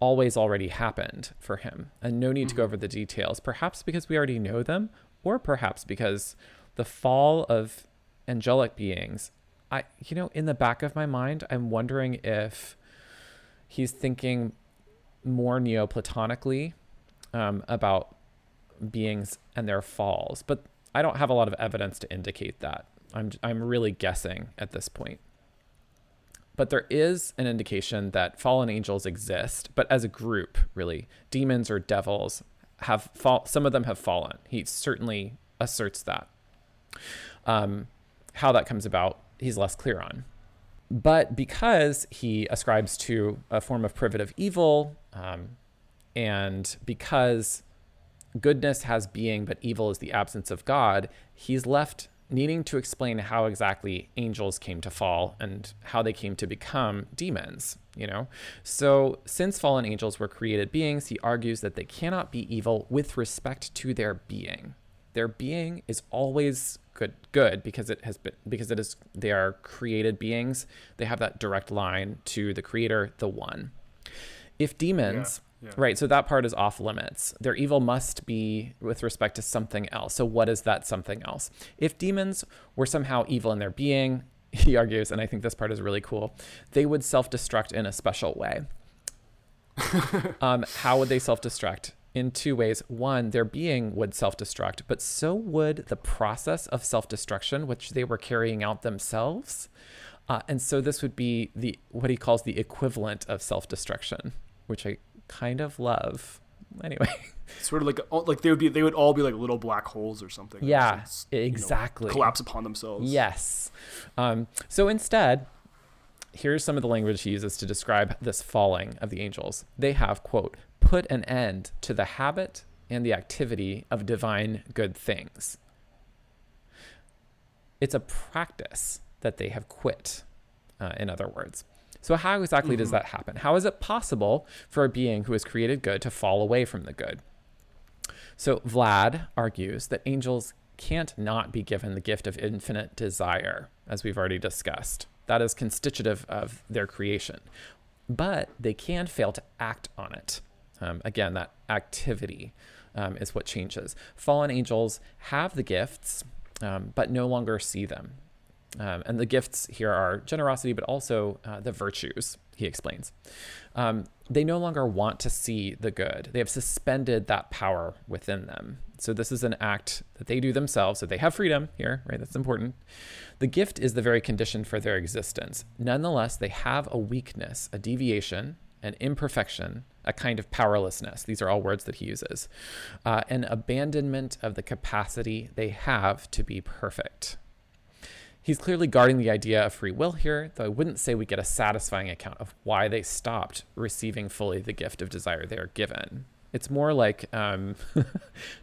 always already happened for him and no need to go mm-hmm. over the details, perhaps because we already know them, or perhaps because the fall of angelic beings. I, you know, in the back of my mind, I'm wondering if he's thinking more Neoplatonically um, about beings and their falls, but I don't have a lot of evidence to indicate that. I'm, I'm really guessing at this point but there is an indication that fallen angels exist, but as a group, really, demons or devils have fall. Some of them have fallen. He certainly asserts that. Um, how that comes about, he's less clear on. But because he ascribes to a form of privative evil, um, and because goodness has being, but evil is the absence of God, he's left needing to explain how exactly angels came to fall and how they came to become demons, you know? So, since fallen angels were created beings, he argues that they cannot be evil with respect to their being. Their being is always good good because it has been because it is they are created beings. They have that direct line to the creator, the one. If demons yeah yeah. Right. So that part is off limits. Their evil must be with respect to something else. So, what is that something else? If demons were somehow evil in their being, (laughs) he argues, and I think this part is really cool, they would self destruct in a special way. (laughs) um, how would they self destruct? In two ways. One, their being would self destruct, but so would the process of self destruction, which they were carrying out themselves. Uh, and so this would be the what he calls the equivalent of self destruction, which I kind of love. Anyway, (laughs) sort of like like they would be they would all be like little black holes or something. Yeah, exactly. You know, collapse upon themselves. Yes. Um, so instead, here's some of the language he uses to describe this falling of the angels. They have quote put an end to the habit and the activity of divine good things. It's a practice that they have quit. Uh, in other words. So, how exactly mm-hmm. does that happen? How is it possible for a being who is created good to fall away from the good? So, Vlad argues that angels can't not be given the gift of infinite desire, as we've already discussed. That is constitutive of their creation. But they can fail to act on it. Um, again, that activity um, is what changes. Fallen angels have the gifts, um, but no longer see them. Um, and the gifts here are generosity, but also uh, the virtues, he explains. Um, they no longer want to see the good. They have suspended that power within them. So, this is an act that they do themselves. So, they have freedom here, right? That's important. The gift is the very condition for their existence. Nonetheless, they have a weakness, a deviation, an imperfection, a kind of powerlessness. These are all words that he uses. Uh, an abandonment of the capacity they have to be perfect. He's clearly guarding the idea of free will here, though I wouldn't say we get a satisfying account of why they stopped receiving fully the gift of desire they are given. It's more like um, (laughs)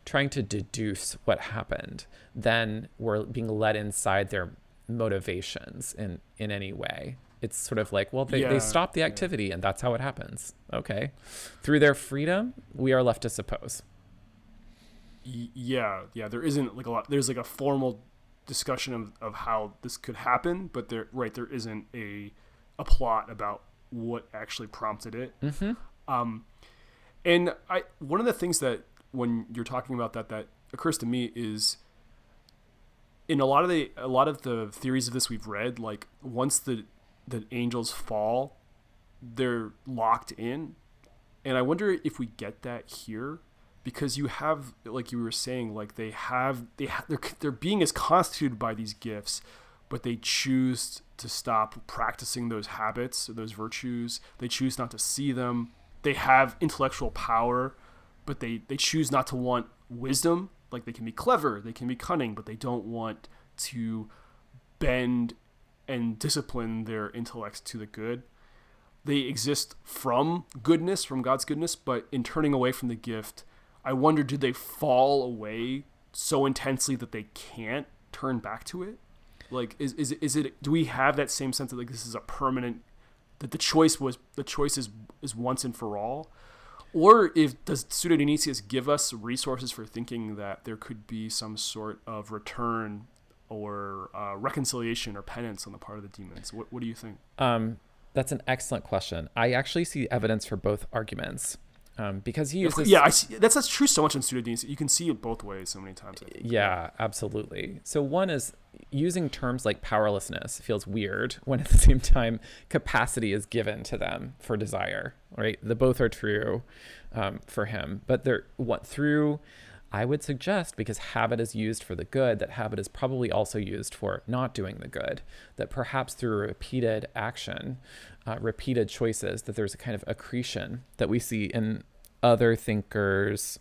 trying to deduce what happened than we're being led inside their motivations in, in any way. It's sort of like, well, they, yeah, they stopped the activity yeah. and that's how it happens. Okay. Through their freedom, we are left to suppose. Yeah, yeah. There isn't like a lot. There's like a formal discussion of, of how this could happen, but there right there isn't a a plot about what actually prompted it. Mm-hmm. Um, and I one of the things that when you're talking about that that occurs to me is in a lot of the a lot of the theories of this we've read, like once the the angels fall, they're locked in, and I wonder if we get that here because you have like you were saying like they have they ha- their their being is constituted by these gifts but they choose to stop practicing those habits those virtues. They choose not to see them. They have intellectual power but they they choose not to want wisdom. Like they can be clever they can be cunning but they don't want to bend and discipline their intellects to the good. They exist from goodness from god's goodness but in turning away from the gift I wonder, did they fall away so intensely that they can't turn back to it? Like, is is is it? Do we have that same sense that like this is a permanent? That the choice was the choice is is once and for all, or if does Pseudo Dionysius give us resources for thinking that there could be some sort of return or uh, reconciliation or penance on the part of the demons? What what do you think? Um, that's an excellent question. I actually see evidence for both arguments um, because he uses yeah I see, that's that's true so much in pseudo you can see it both ways so many times yeah absolutely. So one is using terms like powerlessness feels weird (laughs) when at the same time capacity is given to them for desire right? The both are true um, for him but they're what through I would suggest because habit is used for the good, that habit is probably also used for not doing the good. That perhaps through repeated action, uh, repeated choices, that there's a kind of accretion that we see in other thinkers.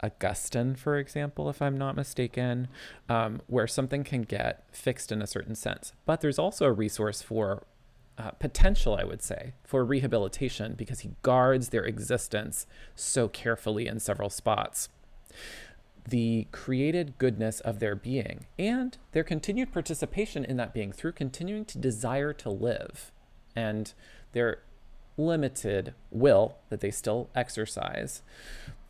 Augustine, for example, if I'm not mistaken, um, where something can get fixed in a certain sense. But there's also a resource for uh, potential, I would say, for rehabilitation because he guards their existence so carefully in several spots the created goodness of their being and their continued participation in that being through continuing to desire to live and their limited will that they still exercise.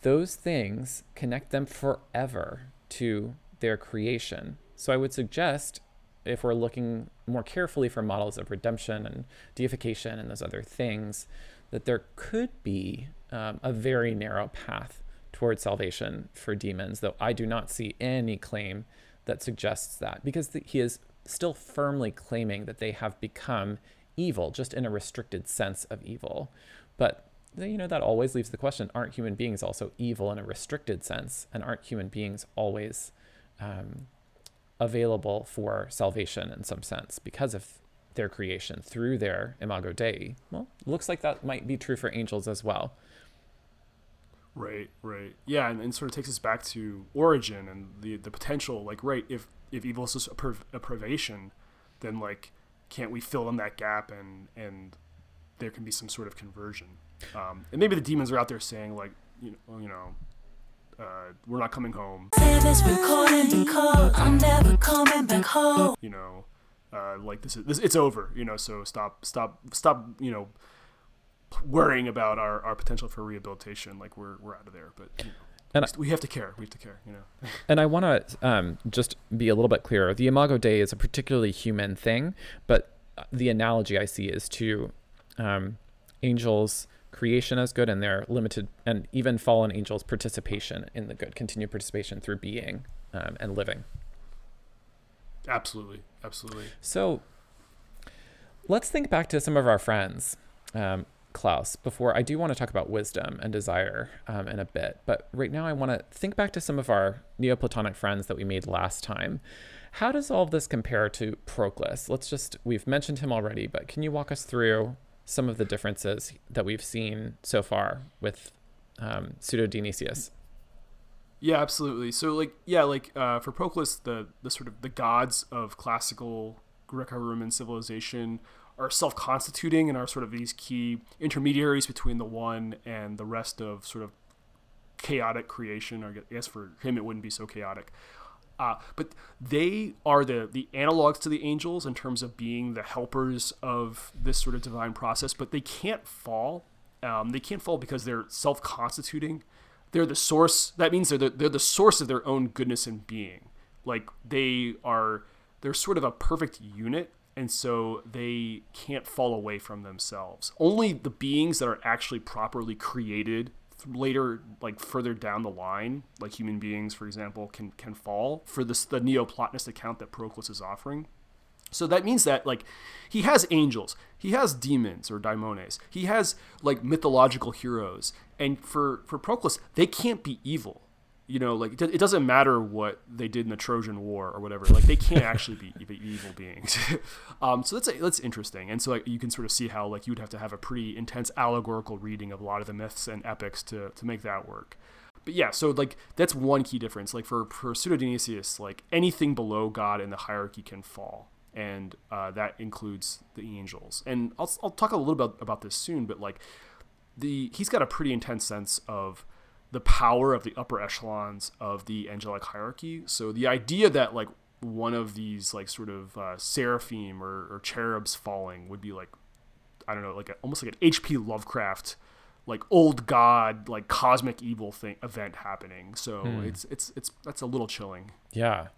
Those things connect them forever to their creation. So I would suggest if we're looking more carefully for models of redemption and deification and those other things, that there could be um, a very narrow path towards salvation for demons, though I do not see any claim that suggests that because the, he is still firmly claiming that they have become evil, just in a restricted sense of evil. But you know that always leaves the question: Aren't human beings also evil in a restricted sense, and aren't human beings always um, available for salvation in some sense because of their creation through their imago Dei? Well, looks like that might be true for angels as well. Right, right. Yeah, and, and sort of takes us back to Origen and the the potential. Like, right, if if evil is just a, priv- a privation, then like, can't we fill in that gap and and there can be some sort of conversion? Um, and maybe the demons are out there saying like, you know, you know, uh, we're not coming home. You know, uh, like this is this, it's over. You know, so stop, stop, stop. You know worrying about our, our potential for rehabilitation. Like we're we're out of there, but you know, and we have to care. We have to care. You know. (laughs) and I want to um, just be a little bit clearer. The Imago Dei is a particularly human thing, but the analogy I see is to um, angels creation as good and their limited and even fallen angels participation in the good continued participation through being um, and living absolutely absolutely so let's think back to some of our friends um, Klaus before I do want to talk about wisdom and desire um, in a bit. But right now, I want to think back to some of our Neoplatonic friends that we made last time. How does all of this compare to Proclus? Let's just, we've mentioned him already, but can you walk us through some of the differences that we've seen so far with um, Pseudo Dionysius? Yeah, absolutely. So like yeah, like uh, for Proclus, the the sort of the gods of classical Greco-Roman civilization are self-constituting and are sort of these key intermediaries between the one and the rest of sort of chaotic creation. Or I guess for him it wouldn't be so chaotic. Uh, but they are the the analogs to the angels in terms of being the helpers of this sort of divine process. But they can't fall. Um, they can't fall because they're self-constituting they're the source. That means they're the, they're the source of their own goodness and being. Like they are, they're sort of a perfect unit, and so they can't fall away from themselves. Only the beings that are actually properly created later, like further down the line, like human beings, for example, can can fall for this the Neoplatonist account that Proclus is offering. So that means that like he has angels, he has demons or daimones, he has like mythological heroes, and for for Proclus, they can't be evil. You know, like it doesn't matter what they did in the Trojan War or whatever. Like they can't (laughs) actually be evil beings. (laughs) um, so that's that's interesting, and so like, you can sort of see how like you would have to have a pretty intense allegorical reading of a lot of the myths and epics to to make that work but yeah, so like that's one key difference. Like for for Pseudo Dionysius, like anything below God in the hierarchy can fall and uh, that includes the angels. And I'll, I'll talk a little bit about, about this soon, but like the he's got a pretty intense sense of the power of the upper echelons of the angelic hierarchy. So the idea that like one of these like sort of uh, seraphim or, or cherubs falling would be like I don't know, like a, almost like an H.P. Lovecraft like old god like cosmic evil thing event happening. So hmm. it's it's it's that's a little chilling. Yeah.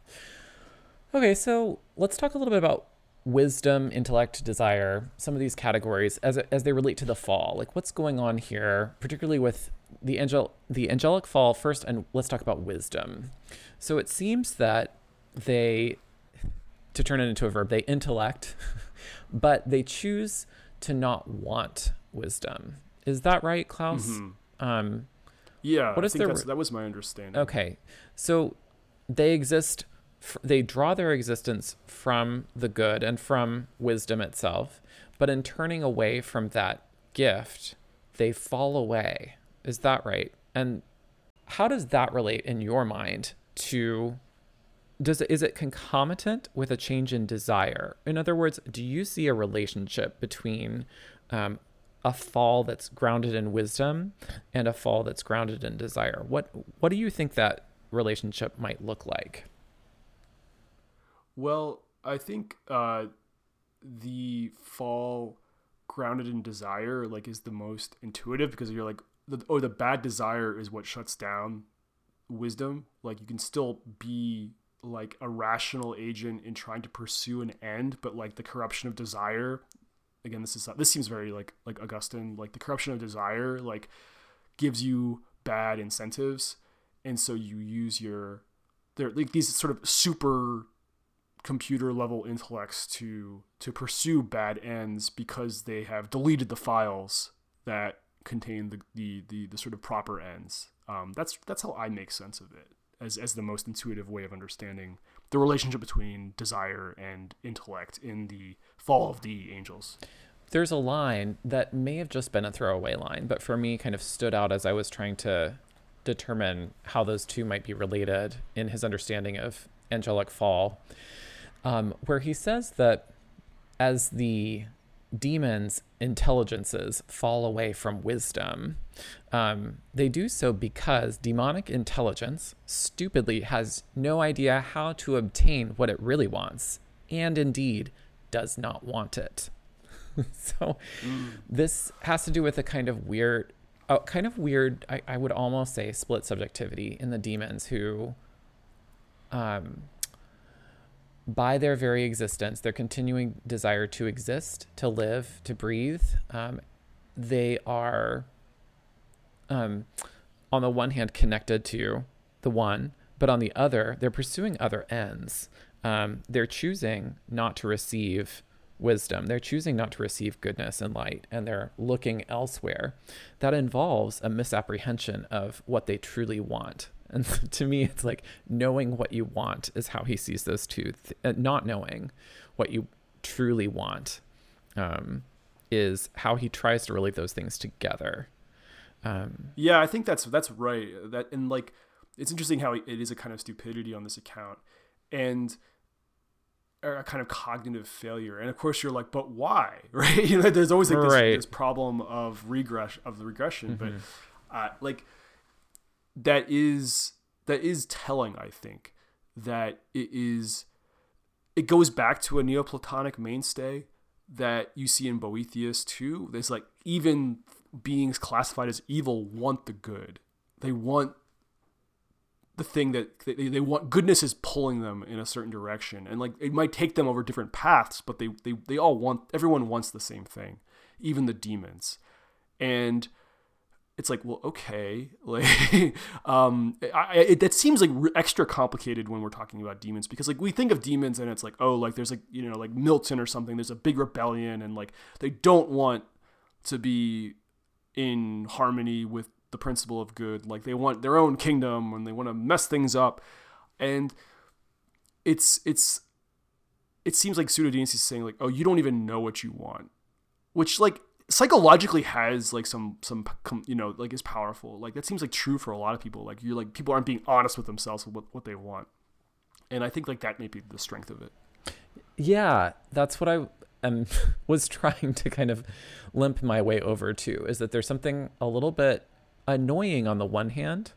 Okay, so let's talk a little bit about wisdom, intellect, desire, some of these categories as as they relate to the fall. Like what's going on here, particularly with the angel the angelic fall first and let's talk about wisdom. So it seems that they to turn it into a verb, they intellect, (laughs) but they choose to not want wisdom. Is that right, Klaus? Mm-hmm. Um, yeah, what is their that was my understanding. Okay, so they exist they draw their existence from the good and from wisdom itself, but in turning away from that gift, they fall away. Is that right? And how does that relate in your mind to does it, is it concomitant with a change in desire? In other words, do you see a relationship between um, a fall that's grounded in wisdom and a fall that's grounded in desire? What what do you think that relationship might look like? Well, I think uh, the fall grounded in desire like is the most intuitive because you're like the, oh the bad desire is what shuts down wisdom. Like you can still be like a rational agent in trying to pursue an end but like the corruption of desire again this is this seems very like like augustine like the corruption of desire like gives you bad incentives. And so you use your there like these sort of super computer level intellects to to pursue bad ends because they have deleted the files that contain the the the, the sort of proper ends. Um, that's that's how I make sense of it as as the most intuitive way of understanding the relationship between desire and intellect in the fall of the angels. There's a line that may have just been a throwaway line, but for me kind of stood out as I was trying to determine how those two might be related in his understanding of angelic fall um, where he says that as the demons' intelligences fall away from wisdom, um, they do so because demonic intelligence stupidly has no idea how to obtain what it really wants, and indeed does not want it. (laughs) so mm. this has to do with a kind of weird, uh, kind of weird, I, I would almost say split subjectivity in the demons who um, by their very existence, their continuing desire to exist, to live, to breathe, um, they are, um, on the one hand, connected to the one, but on the other, they're pursuing other ends. Um, they're choosing not to receive wisdom. They're choosing not to receive goodness and light, and they're looking elsewhere. That involves a misapprehension of what they truly want. And (laughs) to me, it's like knowing what you want is how he sees those two. Th- uh, not knowing what you truly want um, is how he tries to relate those things together. Um, yeah, I think that's that's right. That and like it's interesting how it is a kind of stupidity on this account, and a kind of cognitive failure. And of course, you're like, but why, (laughs) right? You know, there's always like this, Right. this problem of regress of the regression, Mm-hmm. but uh, like that is that is telling. I think that it is. It goes back to a Neoplatonic mainstay that you see in Boethius too. There's like even beings classified as evil want the good. They want the thing that they, they want goodness is pulling them in a certain direction and like it might take them over different paths but they, they they all want everyone wants the same thing even the demons and it's like well okay (laughs) like um I, it, that seems like extra complicated when we're talking about demons because like we think of demons and it's like oh like there's like you know like milton or something there's a big rebellion and like they don't want to be in harmony with the principle of good. Like they want their own kingdom and they want to mess things up. And it's it's it seems like Pseudo Dionysius is saying like, oh, you don't even know what you want, which like psychologically has like some some you know like is powerful. Like that seems like true for a lot of people. Like you're like people aren't being honest with themselves with what, what they want, and I think like that may be the strength of it. Yeah, that's what I am (laughs) was trying to kind of limp my way over to is that there's something a little bit annoying on the one hand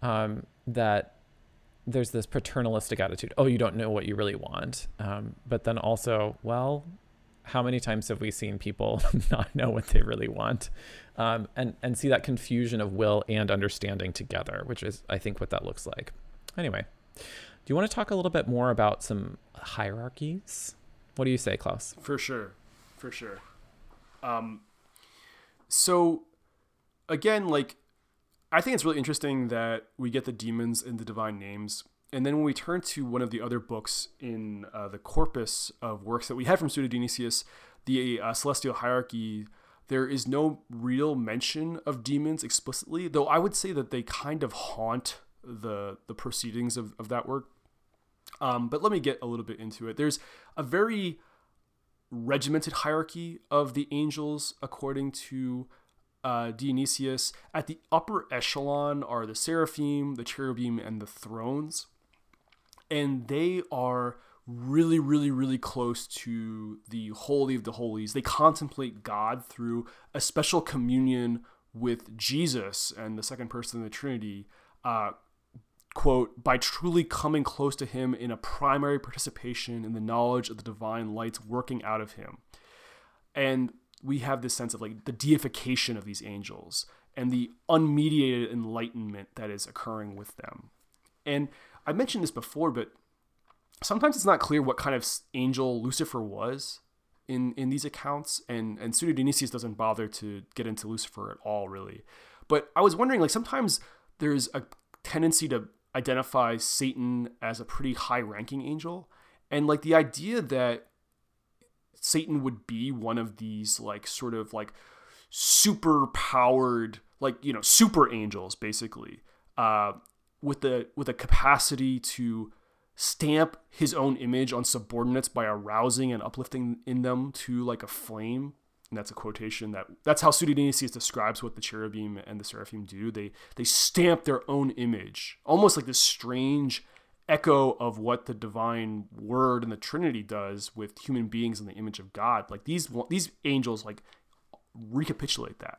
um, that there's this paternalistic attitude. Oh, you don't know what you really want. Um, but then also, well, how many times have we seen people (laughs) not know what they really want um, and, and see that confusion of will and understanding together, which is, I think, what that looks like. Anyway, do you want to talk a little bit more about some hierarchies? What do you say, Klaus? For sure, for sure. Um, so again, like I think it's really interesting that we get the demons and the divine names, and then when we turn to one of the other books in uh, the corpus of works that we had from Pseudo-Dionysius, the uh, Celestial Hierarchy, there is no real mention of demons explicitly, though I would say that they kind of haunt the the proceedings of, of that work. Um, but let me get a little bit into it. There's a very regimented hierarchy of the angels according to uh, Dionysius. At the upper echelon are the seraphim, the cherubim, and the thrones. And they are really, really, really close to the Holy of the Holies. They contemplate God through a special communion with Jesus and the second person of the Trinity. Uh, quote, by truly coming close to him in a primary participation in the knowledge of the divine lights working out of him. And we have this sense of like the deification of these angels and the unmediated enlightenment that is occurring with them. And I mentioned this before, but sometimes it's not clear what kind of angel Lucifer was in in these accounts, and and Pseudo Dionysius doesn't bother to get into Lucifer at all, really. But I was wondering, like sometimes there's a tendency to identify Satan as a pretty high-ranking angel, and like the idea that Satan would be one of these like sort of like super powered like you know super angels basically uh with the with a capacity to stamp his own image on subordinates by arousing and uplifting in them to like a flame. And that's a quotation that that's how Pseudo Dionysius describes what the cherubim and the seraphim do. They they stamp their own image almost like this strange echo of what the divine word and the trinity does with human beings in the image of god. Like these these angels like recapitulate that.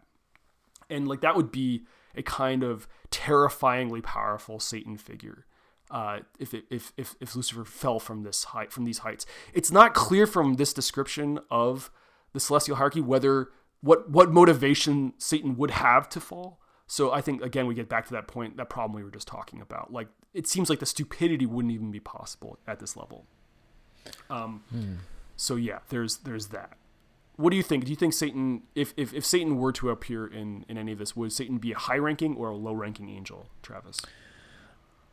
And like that would be a kind of terrifyingly powerful satan figure uh, if, if if if Lucifer fell from this height from these heights, it's not clear from this description of the celestial hierarchy whether what what motivation Satan would have to fall. So I think again we get back to that point that problem we were just talking about. Like it seems like the stupidity wouldn't even be possible at this level. Um, So yeah, there's there's that. What do you think? Do you think Satan, if, if, if Satan were to appear in, in any of this, would Satan be a high ranking or a low ranking angel, Travis?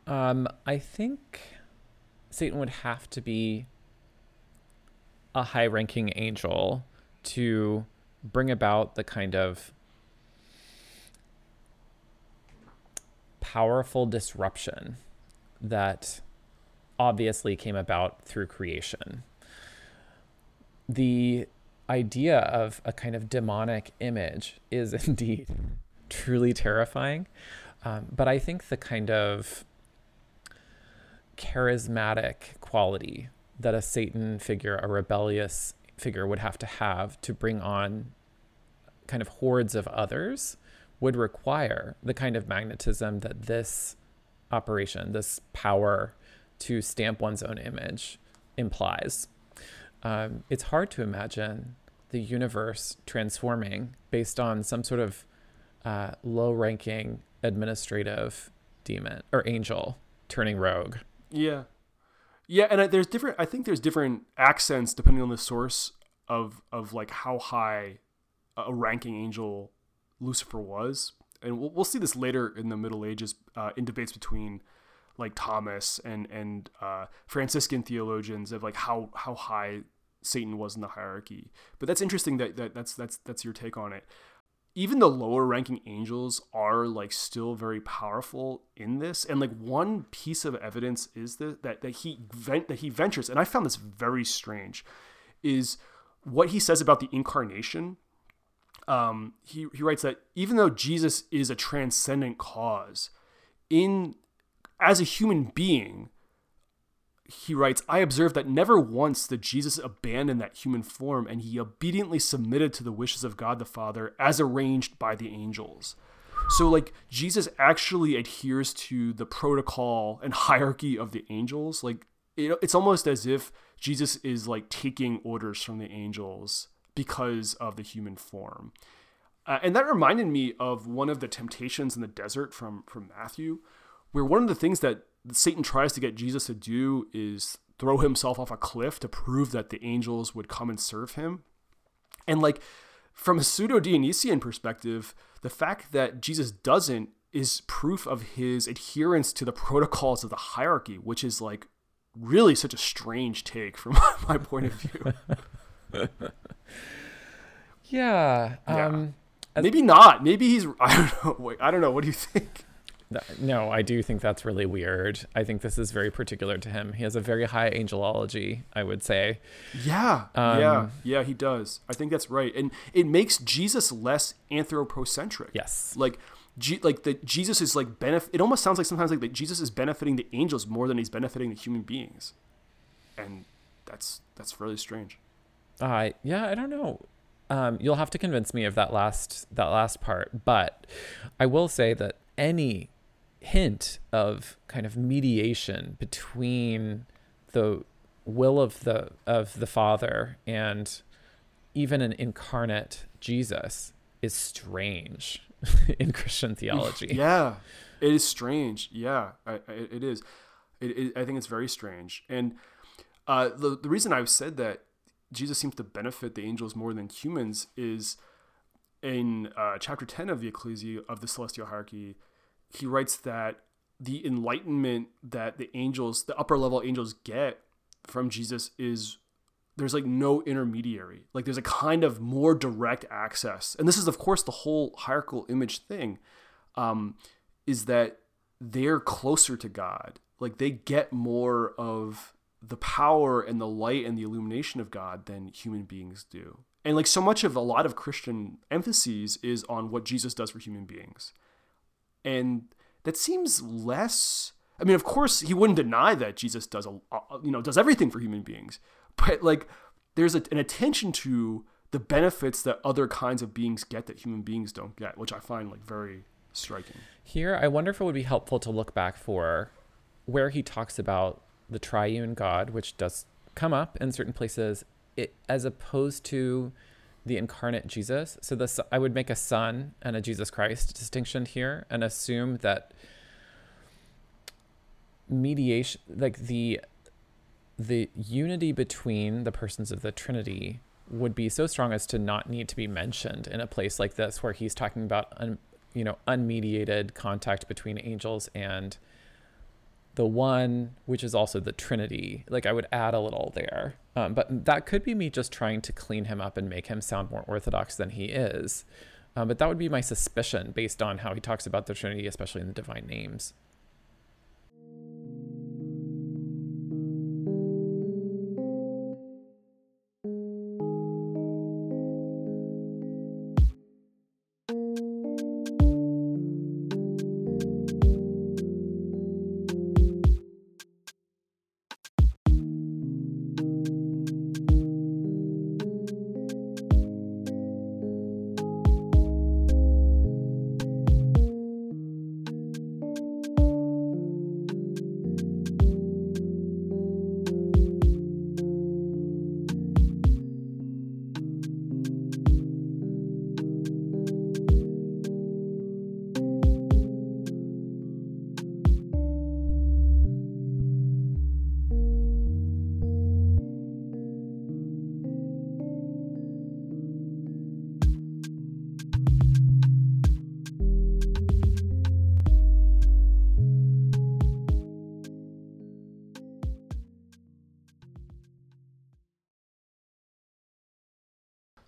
Um, I think Satan would have to be a high ranking angel to bring about the kind of powerful disruption that obviously came about through creation. The idea of a kind of demonic image is (laughs) indeed truly terrifying. Um, but I think the kind of charismatic quality that a Satan figure, a rebellious figure, would have to have to bring on kind of hordes of others would require the kind of magnetism that this operation, this power to stamp one's own image implies. Um, it's hard to imagine the universe transforming based on some sort of uh, low ranking administrative demon or angel turning rogue. Yeah. Yeah, and I, there's different. I think there's different accents depending on the source of of like how high a ranking angel Lucifer was, and we'll, we'll see this later in the Middle Ages uh, in debates between like Thomas and and uh, Franciscan theologians of like how how high Satan was in the hierarchy. But that's interesting that, that that's that's that's your take on it. Even the lower ranking angels are like still very powerful in this, and like one piece of evidence is that that, that he vent, that he ventures, and I found this very strange, is what he says about the incarnation um, he, he writes that even though Jesus is a transcendent cause, in as a human being, he writes, I observe that never once did Jesus abandon that human form, and he obediently submitted to the wishes of God the Father as arranged by the angels. So, like, Jesus actually adheres to the protocol and hierarchy of the angels. Like, it, it's almost as if Jesus is like taking orders from the angels because of the human form. Uh, and that reminded me of one of the temptations in the desert from, from Matthew, where one of the things that Satan tries to get Jesus to do is throw himself off a cliff to prove that the angels would come and serve him. And like from a pseudo Dionysian perspective, the fact that Jesus doesn't is proof of his adherence to the protocols of the hierarchy, which is like really such a strange take from (laughs) my point of view. (laughs) yeah. Um, yeah. Maybe not. Maybe he's. I don't know. Wait, I don't know. What do you think? No, I do think that's really weird. I think this is very particular to him. He has a very high angelology, I would say. Yeah, um, yeah, yeah. He does. I think that's right, and it makes Jesus less anthropocentric. Yes, like, G- like the Jesus is like benefit. It almost sounds like sometimes like the, Jesus is benefiting the angels more than he's benefiting the human beings, and that's that's really strange. Uh, yeah, I don't know. Um, you'll have to convince me of that last that last part, but I will say that any hint of kind of mediation between the will of the of the Father and even an incarnate Jesus is strange (laughs) in Christian theology. (laughs) Yeah, it is strange. Yeah, I, I, it is. It, it, I think it's very strange. And uh, the the reason I've said that Jesus seems to benefit the angels more than humans is in uh, chapter 10 of the Ecclesia of the Celestial Hierarchy, he writes that the enlightenment that the angels, the upper level angels get from Jesus is there's like no intermediary. Like there's a kind of more direct access. And this is, of course, the whole hierarchical image thing um, is that they're closer to God. Like they get more of the power and the light and the illumination of God than human beings do. And like so much of a lot of Christian emphases is on what Jesus does for human beings. And that seems less I mean, of course, he wouldn't deny that Jesus does a, you know, does everything for human beings. But like there's a, an attention to the benefits that other kinds of beings get that human beings don't get, which I find like very striking. Here, I wonder if it would be helpful to look back for where he talks about the triune God, which does come up in certain places, it, as opposed to the incarnate Jesus. So this, I would make a Son and a Jesus Christ distinction here, and assume that mediation, like the the unity between the persons of the Trinity, would be so strong as to not need to be mentioned in a place like this, where he's talking about, un, you know, unmediated contact between angels and the one, which is also the Trinity. Like I would add a little there. Um, but that could be me just trying to clean him up and make him sound more orthodox than he is. Um, but that would be my suspicion based on how he talks about the Trinity, especially in the divine names.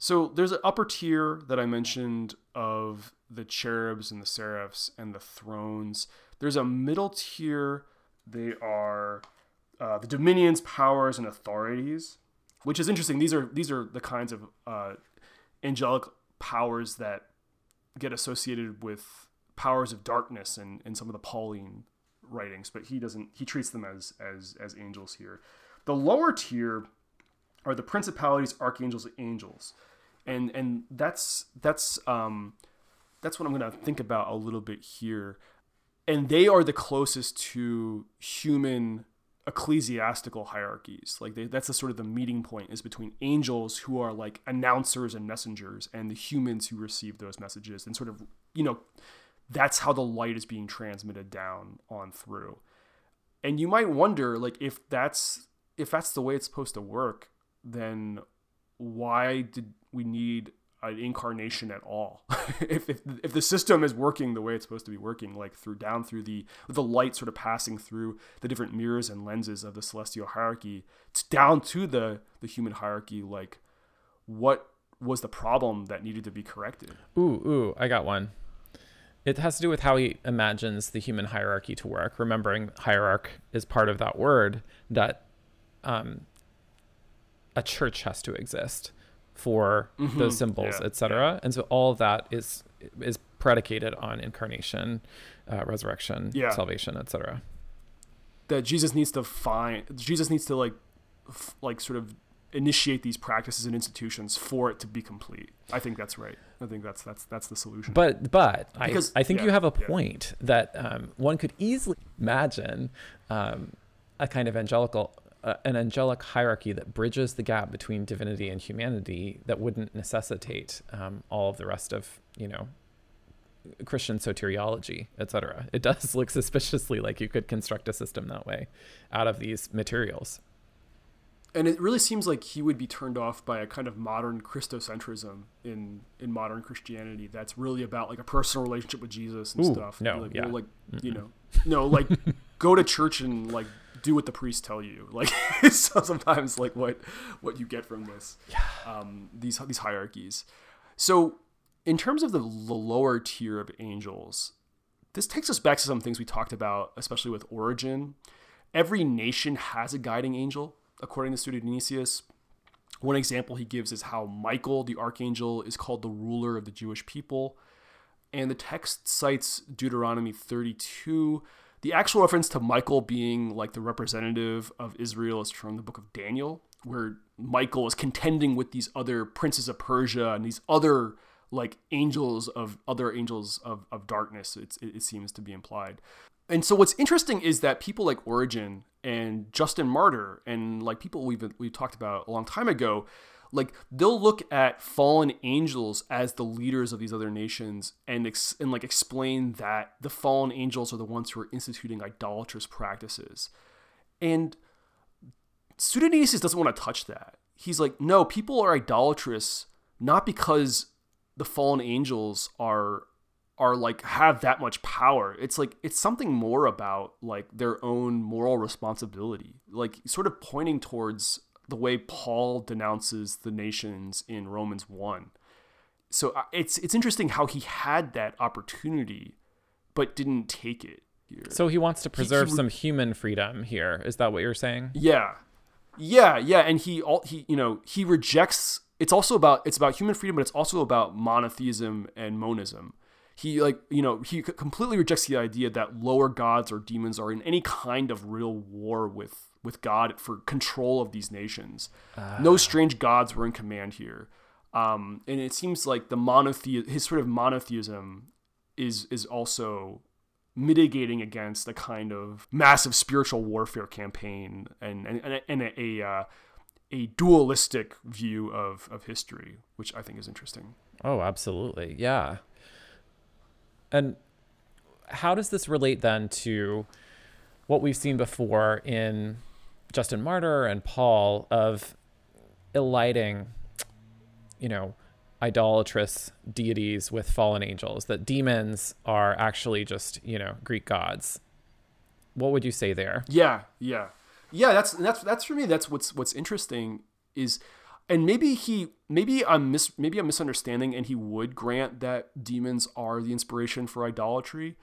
So there's an upper tier that I mentioned of the cherubs and the seraphs and the thrones. There's a middle tier. They are uh, the dominions, powers, and authorities, which is interesting. These are these are the kinds of uh, angelic powers that get associated with powers of darkness and in, some of the Pauline writings, but he doesn't. He treats them as as as angels here. The lower tier are the principalities, archangels, and angels, and and that's that's um, that's what I'm to think about a little bit here, and they are the closest to human ecclesiastical hierarchies. Like they, that's the sort of the meeting point is between angels who are like announcers and messengers and the humans who receive those messages and sort of you know that's how the light is being transmitted down on through. And you might wonder like if that's if that's the way it's supposed to work then why did we need an incarnation at all. (laughs) If, if, if the system is working the way it's supposed to be working like through down through the the light sort of passing through the different mirrors and lenses of the celestial hierarchy it's down to the the human hierarchy like what was the problem that needed to be corrected? Ooh ooh i got one. It has to do with how he imagines the human hierarchy to work. Remembering hierarch is part of that word that um, a church has to exist for mm-hmm. those symbols, yeah. etc. And so all of that is is predicated on incarnation, uh, resurrection, yeah. salvation, etc. That Jesus needs to find Jesus needs to like f- like sort of initiate these practices and institutions for it to be complete. I think that's right. I think that's that's that's the solution. But but because, I, I think yeah, you have a point that um, one could easily imagine um, a kind of angelical uh, an angelic hierarchy that bridges the gap between divinity and humanity that wouldn't necessitate um, all of the rest of you know Christian soteriology, etc. It does (laughs) look suspiciously like you could construct a system that way out of these materials. And it really seems like he would be turned off by a kind of modern Christocentrism in in modern Christianity that's really about like a personal relationship with Jesus and Ooh, stuff. No, like, yeah. well, like Mm-mm. you know, no, like go to church and like do what the priests tell you. (laughs) Like (laughs) sometimes like what what you get from this. Yeah. Um, these these hierarchies. So in terms of the, the lower tier of angels, this takes us back to some things we talked about, especially with Origen. Every nation has a guiding angel, according to Pseudo-Dionysius. One example he gives is how Michael, the archangel, is called the ruler of the Jewish people. And the text cites Deuteronomy 32, the actual reference to Michael being like the representative of Israel is from the book of Daniel, where Michael is contending with these other princes of Persia and these other like angels of other angels of, of darkness. It's, it, seems to be implied. And so what's interesting is that people like Origen and Justin Martyr and like people we've we've talked about a long time ago like they'll look at fallen angels as the leaders of these other nations and ex- and like explain that the fallen angels are the ones who are instituting idolatrous practices. And Pseudo-Dionysius doesn't want to touch that. He's like no people are idolatrous not because the fallen angels are are like have that much power. It's like it's something more about like their own moral responsibility. Like sort of pointing towards the way Paul denounces the nations in Romans 1. So uh, it's it's interesting how he had that opportunity but didn't take it here. So he wants to preserve he, he, some human freedom here. Is that what you're saying? Yeah. Yeah, yeah, and he all he you know, he rejects it's also about it's about human freedom but it's also about monotheism and monism he like you know he completely rejects the idea that lower gods or demons are in any kind of real war with with God for control of these nations. Uh. No strange gods were in command here. Um, and it seems like the monothe his sort of monotheism is is also mitigating against a kind of massive spiritual warfare campaign and and, and a a, uh, a dualistic view of of history, which I think is interesting. Oh, absolutely, yeah. And how does this relate then to what we've seen before in Justin Martyr and Paul of eliding, you know, idolatrous deities with fallen angels, that demons are actually just, you know, Greek gods. What would you say there? Yeah, yeah. Yeah, that's that's that's for me that's what's what's interesting is and maybe he maybe I'm mis maybe I'm misunderstanding and he would grant that demons are the inspiration for idolatry,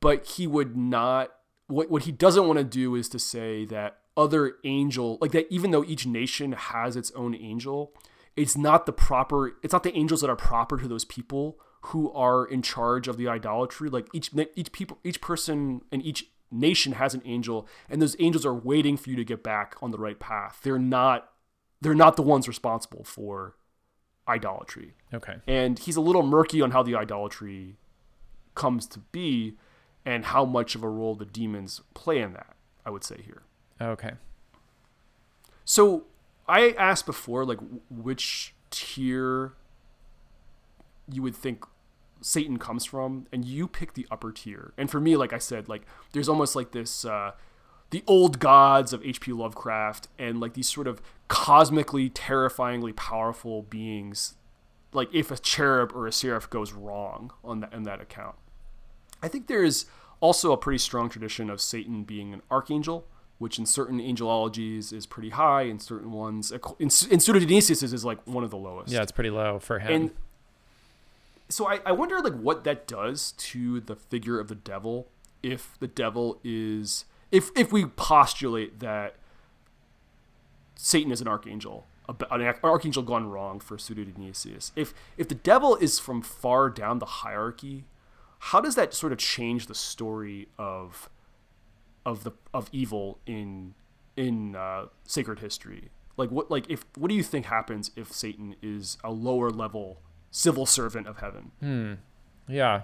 but he would not what what he doesn't want to do is to say that other angel like that even though each nation has its own angel, it's not the proper it's not the angels that are proper to those people who are in charge of the idolatry. Like each each people each person and each nation has an angel and those angels are waiting for you to get back on the right path. They're not they're not the ones responsible for idolatry. Okay. And he's a little murky on how the idolatry comes to be and how much of a role the demons play in that, I would say here. Okay. So I asked before, like, which tier you would think Satan comes from, and you pick the upper tier. And for me, like I said, like, there's almost like this. Uh, the old gods of H.P. Lovecraft and like these sort of cosmically terrifyingly powerful beings like if a cherub or a seraph goes wrong on that in that account. I think there is also a pretty strong tradition of Satan being an archangel, which in certain angelologies is pretty high, in certain ones in, in Pseudo-Dionysius is like one of the lowest. Yeah, it's pretty low for him. And so I, I wonder like what that does to the figure of the devil if the devil is if if we postulate that Satan is an archangel, an archangel gone wrong for Pseudo-Dionysius, if if the devil is from far down the hierarchy, how does that sort of change the story of of the of evil in in uh, sacred history? Like what like if what do you think happens if Satan is a lower level civil servant of heaven? Hmm. Yeah.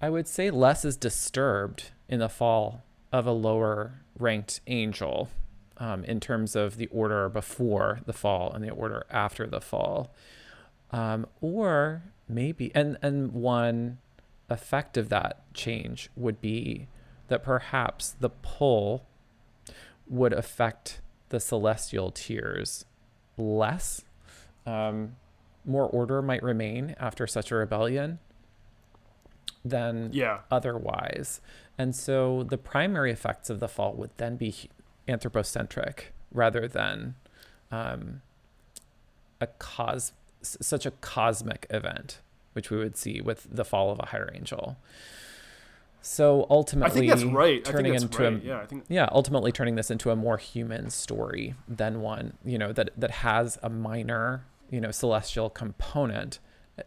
I would say less is disturbed in the fall of a lower ranked angel um, in terms of the order before the fall and the order after the fall. Um, or maybe, and, and one effect of that change would be that perhaps the pull would affect the celestial tiers less. Um, more order might remain after such a rebellion, than yeah. otherwise. And so the primary effects of the fall would then be anthropocentric rather than um, a cos such a cosmic event, which we would see with the fall of a higher angel. So ultimately, I think that's right. Turning that's into right. a yeah, I think yeah, ultimately turning this into a more human story than one you know that that has a minor you know celestial component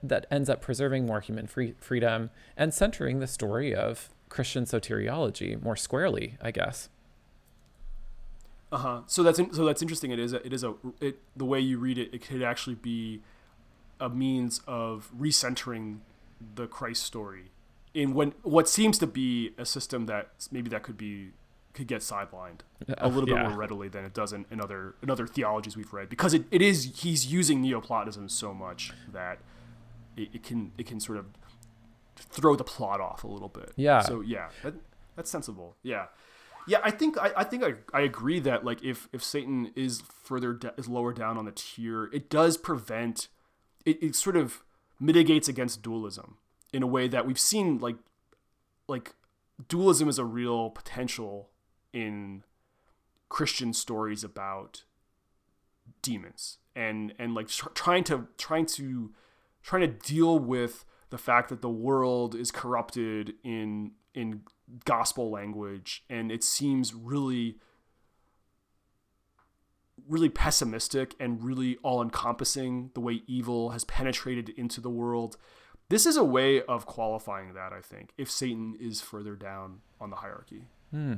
that ends up preserving more human free- freedom and centering the story of Christian soteriology more squarely, I guess. Uh huh. So that's in, so that's interesting. It is a, it is a it the way you read it. It could actually be a means of recentering the Christ story in when what seems to be a system that maybe that could be could get sidelined a little yeah. bit more readily than it does in, in other in other theologies we've read because it, it is he's using Neoplatonism so much that it, it, can it can sort of throw the plot off a little bit. Yeah. So yeah, that, that's sensible. Yeah. Yeah, I think I, I think I, I agree that like if if Satan is further de- is lower down on the tier, it does prevent it, it sort of mitigates against dualism in a way that we've seen like like dualism is a real potential in Christian stories about demons and and like trying to trying to trying to deal with the fact that the world is corrupted in in gospel language and it seems really really pessimistic and really all encompassing the way evil has penetrated into the world this is a way of qualifying that i think if satan is further down on the hierarchy hmm.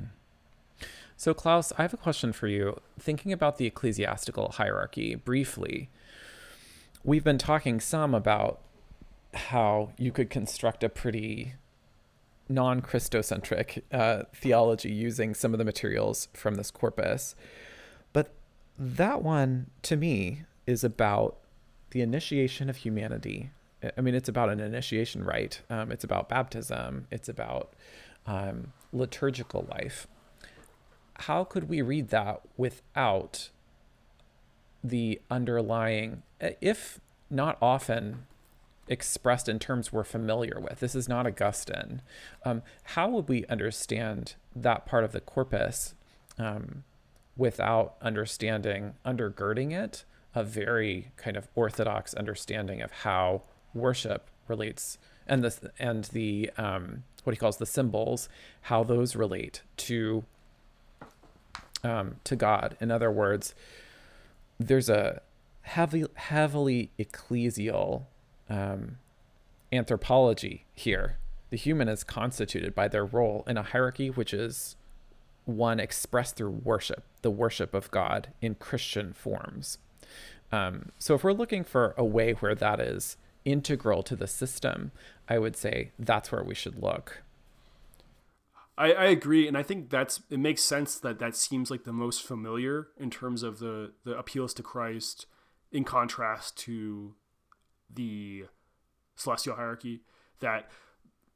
so klaus i have a question for you thinking about the ecclesiastical hierarchy briefly we've been talking some about how you could construct a pretty non Christocentric uh, theology using some of the materials from this corpus. That one, to me, is about the initiation of humanity. I mean, it's about an initiation rite, um, it's about baptism, it's about um, liturgical life. How could we read that without the underlying, if not often expressed in terms we're familiar with. This is not Augustine. Um, how would we understand that part of the corpus um, without understanding, undergirding it, a very kind of orthodox understanding of how worship relates and the and the um, what he calls the symbols, how those relate to um, to God. In other words, there's a heavy, heavily ecclesial um, anthropology here. The human is constituted by their role in a hierarchy, which is one expressed through worship, the worship of God in Christian forms. Um, so, if we're looking for a way where that is integral to the system, I would say that's where we should look. I, I agree, and I think that's it makes sense that that seems like the most familiar in terms of the the appeals to Christ, in contrast to the celestial hierarchy. That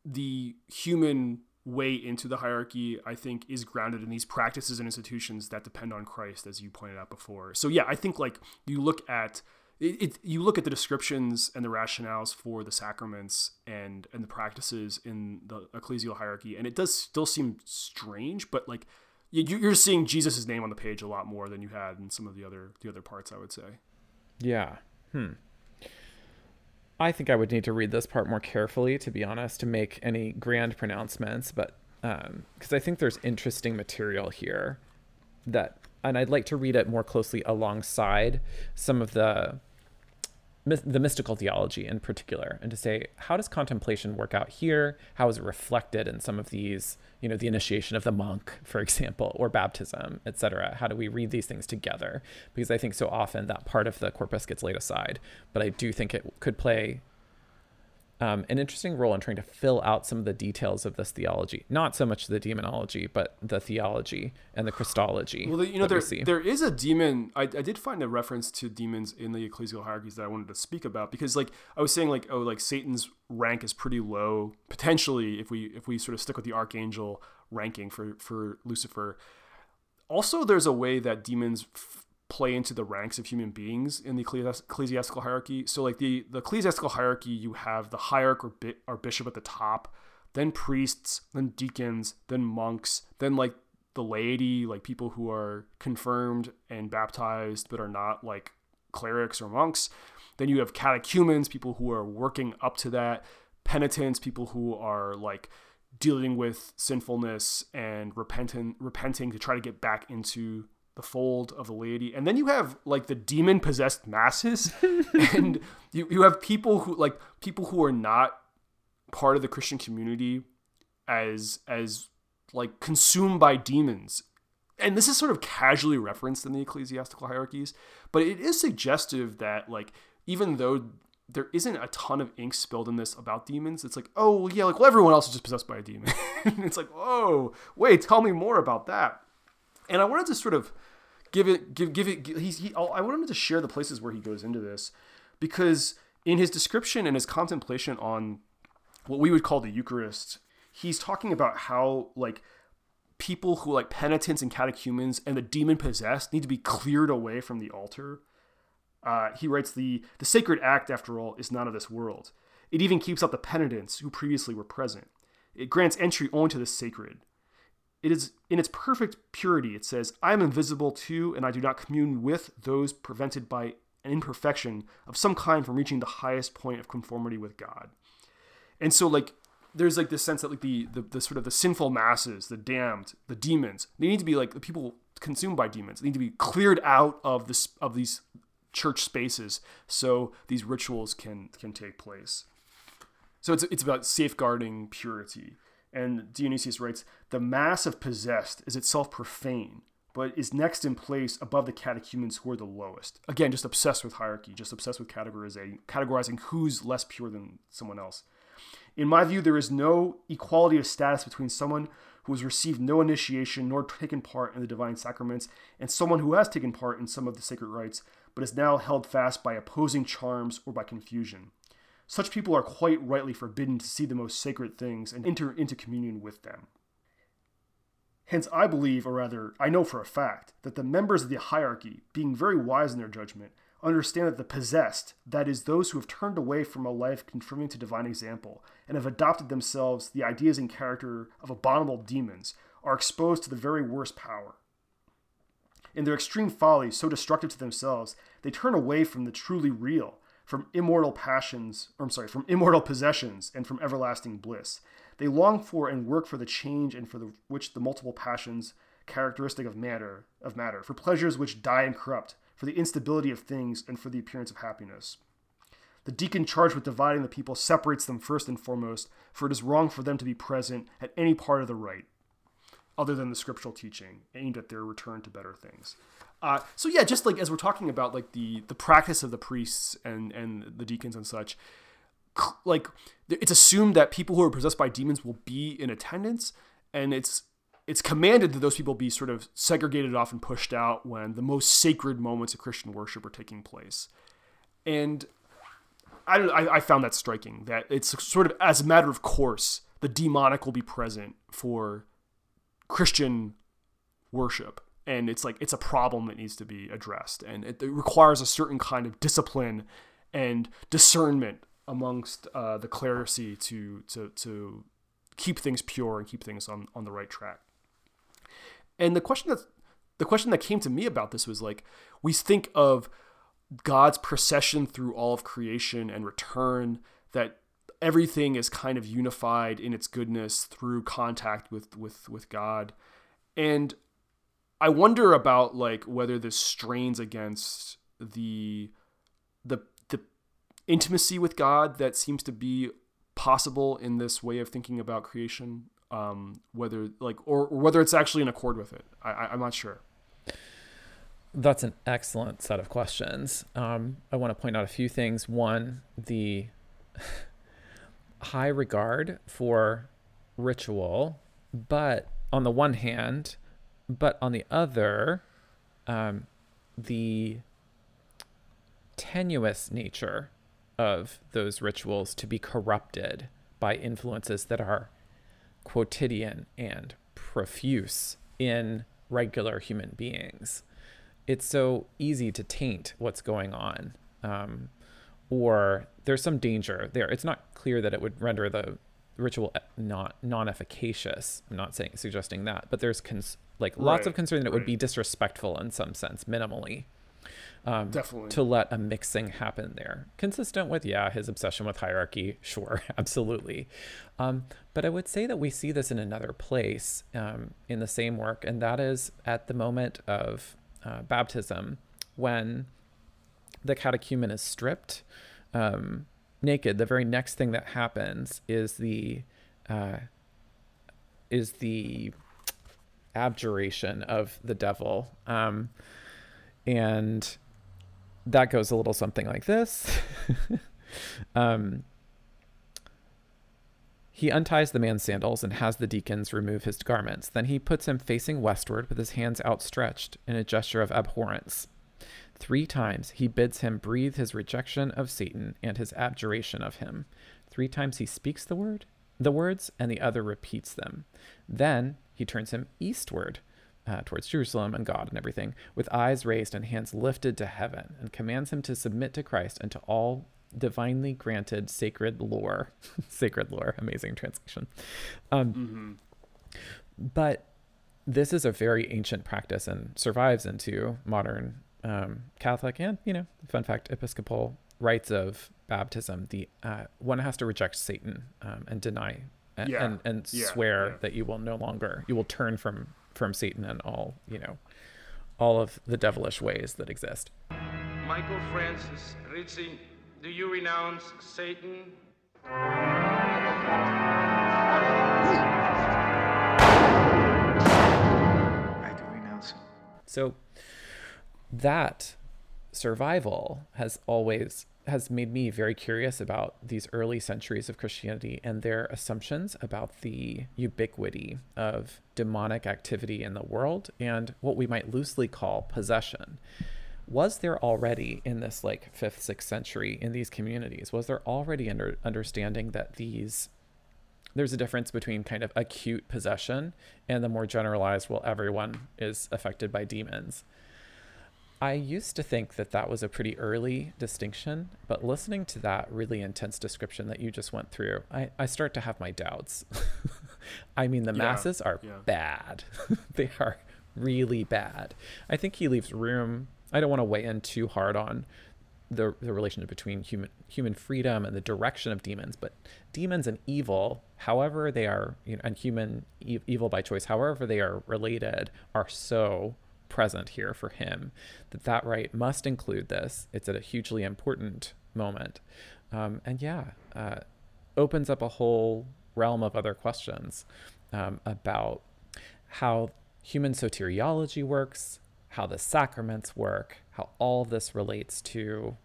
the human way into the hierarchy, I think, is grounded in these practices and institutions that depend on Christ, as you pointed out before. So yeah, I think like you look at it, it, you look at the descriptions and the rationales for the sacraments and and the practices in the ecclesial hierarchy, and it does still seem strange, but like you, are seeing Jesus' name on the page a lot more than you had in some of the other the other parts. I would say. Yeah. Hmm. I think I would need to read this part more carefully, to be honest, to make any grand pronouncements. But because um, I think there's interesting material here that, and I'd like to read it more closely alongside some of the the mystical theology in particular, and to say how does contemplation work out here? How is it reflected in some of these, you know, the initiation of the monk, for example, or baptism, etc. How do we read these things together? Because I think so often that part of the corpus gets laid aside, but I do think it could play um, an interesting role in trying to fill out some of the details of this theology. Not so much the demonology, but the theology and the Christology. Well, you know, there, there is a demon. I, I did find a reference to demons in the ecclesial hierarchies that I wanted to speak about because, like, I was saying, like, oh, like Satan's rank is pretty low potentially if we if we sort of stick with the archangel ranking for for Lucifer. Also, there's a way that demons f- play into the ranks of human beings in the ecclesiastical hierarchy. So, like the the ecclesiastical hierarchy, you have the hierarch or, bi- or bishop at the top, then priests, then deacons, then monks, then like the laity, like people who are confirmed and baptized but are not like clerics or monks. Then you have catechumens, people who are working up to that, penitents, people who are like dealing with sinfulness and repentant repenting to try to get back into the fold of the laity and then you have like the demon possessed masses (laughs) and you, you have people who like people who are not part of the christian community as as like consumed by demons and this is sort of casually referenced in the ecclesiastical hierarchies but it is suggestive that like even though there isn't a ton of ink spilled in this about demons. It's like, oh yeah, like well, everyone else is just possessed by a demon. (laughs) it's like, oh wait, tell me more about that. And I wanted to sort of give it give give it he's he I wanted him to share the places where he goes into this because in his description and his contemplation on what we would call the Eucharist, he's talking about how like people who like penitents and catechumens and the demon possessed need to be cleared away from the altar. Uh, he writes the the sacred act, after all, is not of this world. It even keeps out the penitents who previously were present. It grants entry only to the sacred. It is in its perfect purity. It says, I am invisible to, and I do not commune with those prevented by an imperfection of some kind from reaching the highest point of conformity with God. And so, like, there's like this sense that like the, the, the sort of the sinful masses, the damned, the demons, they need to be like the people consumed by demons. They need to be cleared out of this of these church spaces so these rituals can can take place. So it's it's about safeguarding purity. And Dionysius writes, the mass of possessed is itself profane, but is next in place above the catechumens who are the lowest. Again, just obsessed with hierarchy, just obsessed with categorizing, categorizing who's less pure than someone else. In my view, there is no equality of status between someone who has received no initiation nor taken part in the divine sacraments and someone who has taken part in some of the sacred rites but is now held fast by opposing charms or by confusion. Such people are quite rightly forbidden to see the most sacred things and enter into communion with them. Hence, I believe, or rather, I know for a fact, that the members of the hierarchy, being very wise in their judgment, understand that the possessed, that is, those who have turned away from a life conforming to divine example, and have adopted themselves the ideas and character of abominable demons, are exposed to the very worst power. In their extreme folly, so destructive to themselves, they turn away from the truly real, from immortal passions, or I'm sorry, from immortal possessions and from everlasting bliss. They long for and work for the change and for the which the multiple passions characteristic of matter of matter, for pleasures which die and corrupt, for the instability of things and for the appearance of happiness. The deacon charged with dividing the people separates them first and foremost, for it is wrong for them to be present at any part of the rite, other than the scriptural teaching aimed at their return to better things. Uh, so yeah, just like as we're talking about like the the practice of the priests and and the deacons and such, like it's assumed that people who are possessed by demons will be in attendance, and it's it's commanded that those people be sort of segregated off and pushed out when the most sacred moments of Christian worship are taking place. And I, I, I found that striking that it's sort of as a matter of course the demonic will be present for Christian worship. And it's like it's a problem that needs to be addressed. And it, it requires a certain kind of discipline and discernment amongst uh, the clerisy to, to, to keep things pure and keep things on, on the right track. And the question that the question that came to me about this was like we think of God's procession through all of creation and return that everything is kind of unified in its goodness through contact with with with God. And I wonder about like whether this strains against the the the intimacy with God that seems to be possible in this way of thinking about creation um, whether like or, or, whether it's actually in accord with it. I, am not sure. That's an excellent set of questions. Um, I want to point out a few things. One, the (laughs) high regard for ritual, but on the one hand, but on the other, um, the tenuous nature of those rituals to be corrupted by influences that are quotidian and profuse in regular human beings. It's so easy to taint what's going on. Um, or there's some danger there. It's not clear that it would render the ritual not non-efficacious. I'm not saying suggesting that, but there's cons- like right, lots of concern that it right. would be disrespectful in some sense, minimally um, Definitely. to let a mixing happen there. Consistent with, yeah, his obsession with hierarchy, (laughs) sure, absolutely. Um, but I would say that we see this in another place um, in the same work, and that is at the moment of uh, baptism when the catechumen is stripped um, naked. The very next thing that happens is the uh, is the abjuration of the devil. Um, and that goes a little something like this. (laughs) um, he unties the man's sandals and has the deacons remove his garments. Then he puts him facing westward with his hands outstretched in a gesture of abhorrence. Three times he bids him breathe his rejection of Satan and his abjuration of him. Three times he speaks the word, the words, and the other repeats them. Then he turns him eastward uh, towards Jerusalem and God and everything, with eyes raised and hands lifted to heaven, and commands him to submit to Christ and to all divinely granted sacred lore. (laughs) sacred lore, amazing translation. Um, mm-hmm. But this is a very ancient practice and survives into modern um, Catholic and, you know, fun fact, Episcopal rites of baptism. The uh, one has to reject Satan um, and deny yeah. and, and yeah. swear yeah. that you will no longer you will turn from from Satan and all, you know, all of the devilish ways that exist. Michael Francis Rizzi, do you renounce Satan? I do renounce him. So that survival has always has made me very curious about these early centuries of Christianity and their assumptions about the ubiquity of demonic activity in the world and what we might loosely call possession. Was there already in this like fifth, sixth century in these communities, was there already under understanding that these there's a difference between kind of acute possession and the more generalized, well, everyone is affected by demons. I used to think that that was a pretty early distinction, but listening to that really intense description that you just went through, I, I start to have my doubts. (laughs) I mean, the yeah, masses are yeah. bad. (laughs) they are really bad. I think he leaves room. I don't want to weigh in too hard on the, the relationship between human human freedom and the direction of demons, but demons and evil, however they are, you know, and human e- evil by choice, however they are related, are so present here for him that that right must include this. It's at a hugely important moment, um, and yeah, uh, opens up a whole realm of other questions um, about how human soteriology works, how the sacraments work, how all this relates to,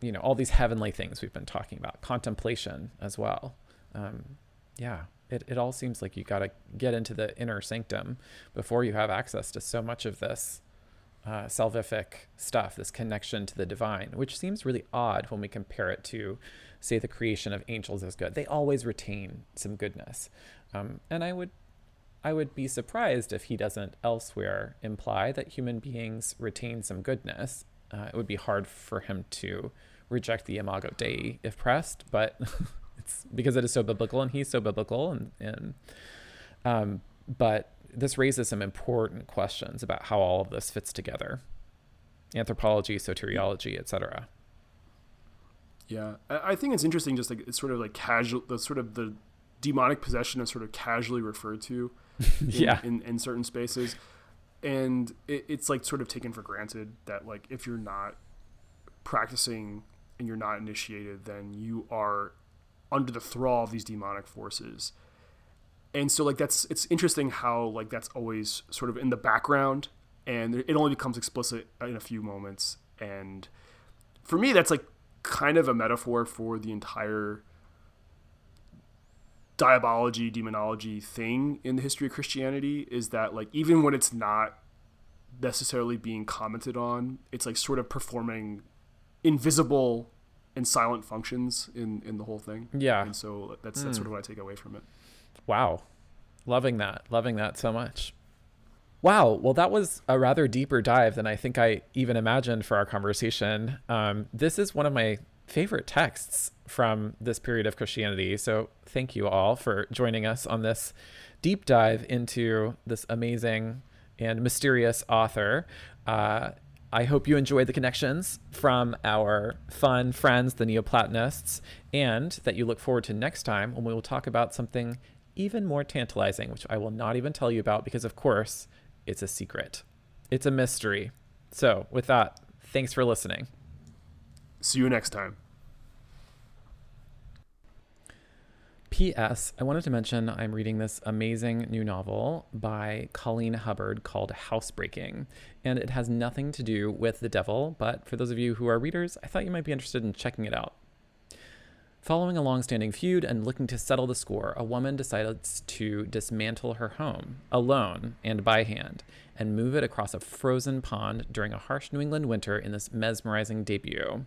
you know, all these heavenly things we've been talking about, contemplation as well. Um, yeah, it, it all seems like you got to get into the inner sanctum before you have access to so much of this uh, salvific stuff, this connection to the divine, which seems really odd when we compare it to, say, the creation of angels as good. They always retain some goodness. Um, and I would I would be surprised if he doesn't elsewhere imply that human beings retain some goodness. Uh, it would be hard for him to reject the imago Dei if pressed, but (laughs) it's because it is so biblical and he's so biblical. And, and um, but this raises some important questions about how all of this fits together anthropology, soteriology, etc. Yeah, I think it's interesting. Just like it's sort of like casual, the sort of the demonic possession is sort of casually referred to (laughs) in, yeah. in, in certain spaces and it, it's like sort of taken for granted that like if you're not practicing and you're not initiated then you are under the thrall of these demonic forces. And so like that's it's interesting how like that's always sort of in the background and it only becomes explicit in a few moments. And for me that's like kind of a metaphor for the entire diabology, demonology thing in the history of Christianity is that like even when it's not necessarily being commented on, it's like sort of performing invisible and silent functions in in the whole thing. Yeah. And so that's that's sort of what I take away from it. Wow. Loving that. Loving that so much. Wow. Well, that was a rather deeper dive than I think I even imagined for our conversation. Um, this is one of my favorite texts from this period of Christianity. So thank you all for joining us on this deep dive into this amazing and mysterious author. Uh, I hope you enjoyed the connections from our fun friends, the Neoplatonists, and that you look forward to next time when we will talk about something even more tantalizing, which I will not even tell you about because, of course, it's a secret. It's a mystery. So, with that, thanks for listening. See you next time. P.S. I wanted to mention I'm reading this amazing new novel by Colleen Hubbard called Housebreaking, and it has nothing to do with the devil, but for those of you who are readers, I thought you might be interested in checking it out. Following a long standing feud and looking to settle the score, a woman decides to dismantle her home, alone and by hand, and move it across a frozen pond during a harsh New England winter in this mesmerizing debut.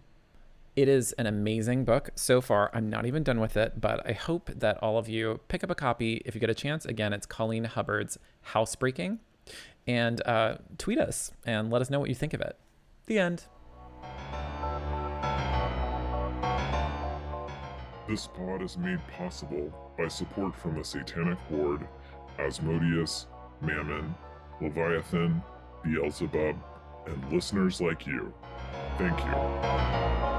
It is an amazing book so far. I'm not even done with it, but I hope that all of you pick up a copy if you get a chance. Again, it's Colleen Hubbard's Housebreaking. And uh, tweet us and let us know what you think of it. The end. This pod is made possible by support from the Satanic Horde, Asmodeus, Mammon, Leviathan, Beelzebub, and listeners like you. Thank you.